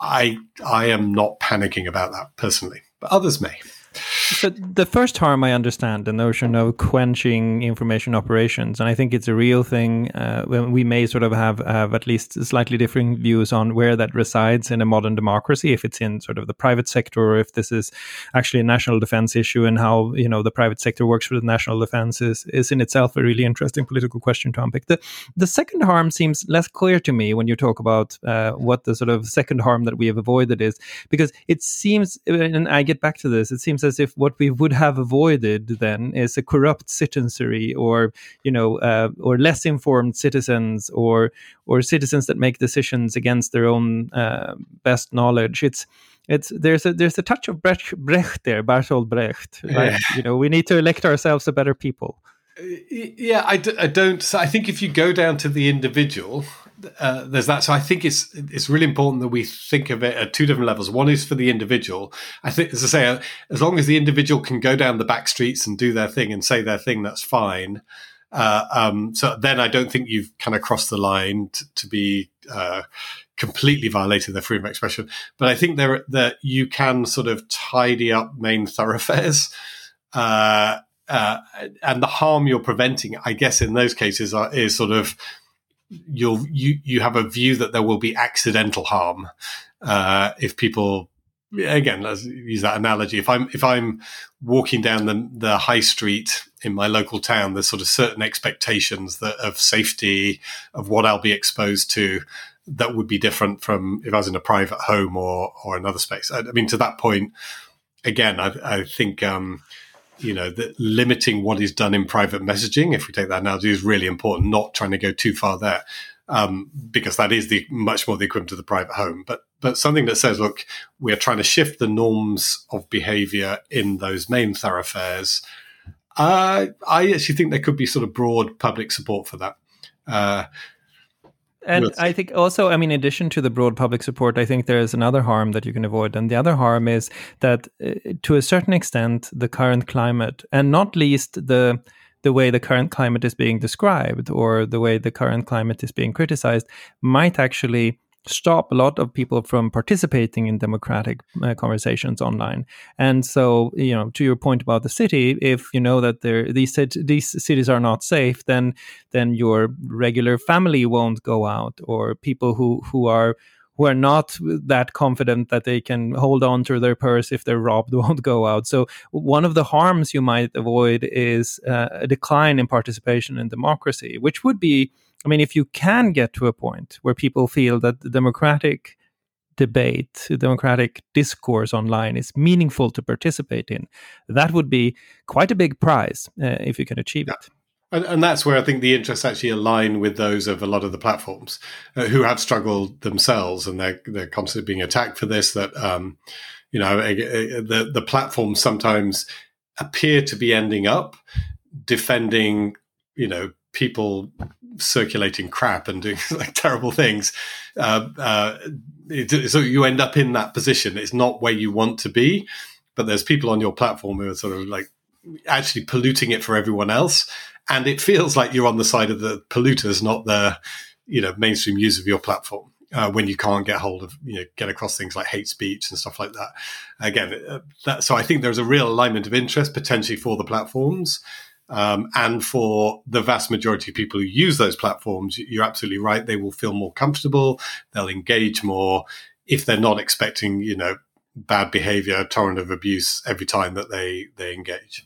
i i am not panicking about that personally but others may so the first harm I understand the notion of quenching information operations, and I think it's a real thing. Uh, we may sort of have have at least slightly differing views on where that resides in a modern democracy. If it's in sort of the private sector, or if this is actually a national defense issue, and how you know the private sector works with national defense is is in itself a really interesting political question to unpick. The the second harm seems less clear to me when you talk about uh, what the sort of second harm that we have avoided is, because it seems, and I get back to this, it seems as if what we would have avoided then is a corrupt citizenry or you know uh, or less informed citizens or or citizens that make decisions against their own uh, best knowledge it's it's there's a there's a touch of Brecht, Brecht there, Bertolt Brecht. Right? Yeah. You know, we need to elect ourselves a better people. Uh, yeah, I d- I don't. So I think if you go down to the individual, uh, there's that. So I think it's it's really important that we think of it at two different levels. One is for the individual. I think, as I say, uh, as long as the individual can go down the back streets and do their thing and say their thing, that's fine. Uh, um, so then I don't think you've kind of crossed the line t- to be uh, completely violating their freedom of expression. But I think there that you can sort of tidy up main thoroughfares. Uh, uh, and the harm you're preventing, I guess, in those cases are, is sort of you'll you you have a view that there will be accidental harm uh, if people again let's use that analogy if i'm if i'm walking down the, the high street in my local town there's sort of certain expectations that of safety of what i'll be exposed to that would be different from if I was in a private home or or another space. I, I mean, to that point, again, I, I think um, you know that limiting what is done in private messaging, if we take that analogy, is really important. Not trying to go too far there. Um, because that is the much more the equivalent of the private home. But but something that says, look, we are trying to shift the norms of behaviour in those main thoroughfares. Uh, I actually think there could be sort of broad public support for that. Uh, and I think also, I mean, in addition to the broad public support, I think there is another harm that you can avoid. And the other harm is that, uh, to a certain extent, the current climate, and not least the the way the current climate is being described or the way the current climate is being criticized, might actually stop a lot of people from participating in democratic uh, conversations online. And so, you know, to your point about the city, if you know that there these these cities are not safe, then then your regular family won't go out, or people who who are who are not that confident that they can hold on to their purse if they're robbed won't go out. So one of the harms you might avoid is uh, a decline in participation in democracy, which would be I mean, if you can get to a point where people feel that the democratic debate, democratic discourse online is meaningful to participate in, that would be quite a big prize uh, if you can achieve yeah. it. And, and, that's where I think the interests actually align with those of a lot of the platforms uh, who have struggled themselves, and they're they're constantly being attacked for this. That um, you know, the the platforms sometimes appear to be ending up defending, you know, people circulating crap and doing like terrible things. Uh, uh, it, so you end up in that position. It's not where you want to be, but there's people on your platform who are sort of like actually polluting it for everyone else, and it feels like you're on the side of the polluters, not the you know mainstream use of your platform. Uh, when you can't get hold of, you know, get across things like hate speech and stuff like that. Again, uh, that, so I think there's a real alignment of interest potentially for the platforms. Um, and for the vast majority of people who use those platforms, you're absolutely right. They will feel more comfortable. They'll engage more if they're not expecting, you know, bad behavior, torrent of abuse every time that they, they engage.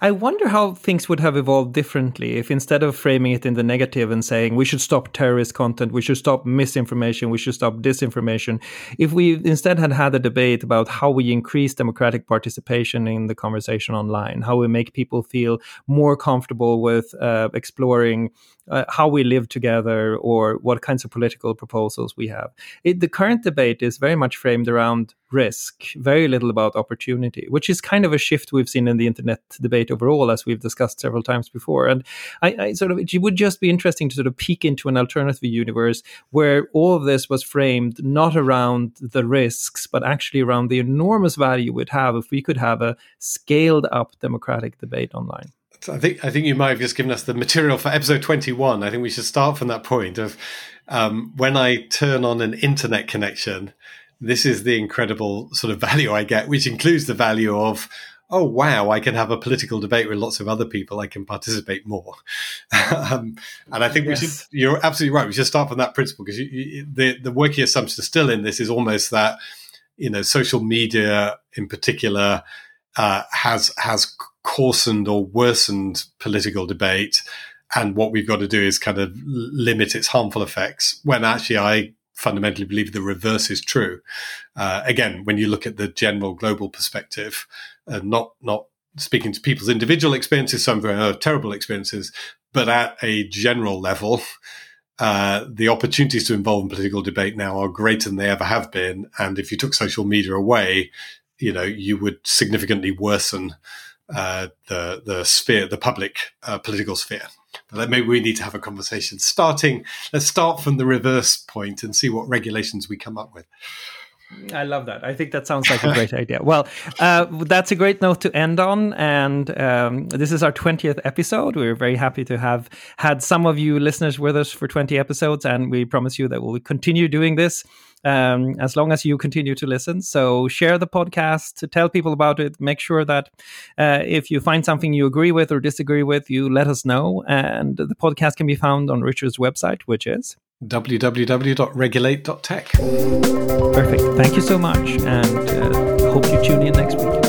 I wonder how things would have evolved differently if instead of framing it in the negative and saying we should stop terrorist content, we should stop misinformation, we should stop disinformation, if we instead had had a debate about how we increase democratic participation in the conversation online, how we make people feel more comfortable with uh, exploring uh, how we live together or what kinds of political proposals we have. It, the current debate is very much framed around risk, very little about opportunity, which is kind of a shift we've seen in the internet debate overall, as we've discussed several times before. And I, I sort of it would just be interesting to sort of peek into an alternative universe where all of this was framed not around the risks, but actually around the enormous value we'd have if we could have a scaled up democratic debate online. I think I think you might have just given us the material for episode twenty one. I think we should start from that point of um, when I turn on an internet connection. This is the incredible sort of value I get, which includes the value of oh wow, I can have a political debate with lots of other people. I can participate more. um, and I think yes. we should. You're absolutely right. We should start from that principle because you, you, the the working assumption still in this is almost that you know social media in particular uh, has has coarsened or worsened political debate. And what we've got to do is kind of limit its harmful effects when actually I fundamentally believe the reverse is true. Uh, again, when you look at the general global perspective, uh, not, not speaking to people's individual experiences, some very uh, terrible experiences, but at a general level, uh, the opportunities to involve in political debate now are greater than they ever have been. And if you took social media away, you know, you would significantly worsen uh, the the sphere, the public uh, political sphere. But maybe we need to have a conversation. Starting, let's start from the reverse point and see what regulations we come up with. I love that. I think that sounds like a great idea. Well, uh, that's a great note to end on. And um, this is our 20th episode. We're very happy to have had some of you listeners with us for 20 episodes. And we promise you that we'll continue doing this um, as long as you continue to listen. So share the podcast, tell people about it. Make sure that uh, if you find something you agree with or disagree with, you let us know. And the podcast can be found on Richard's website, which is www.regulate.tech. Perfect. Thank you so much, and uh, hope you tune in next week.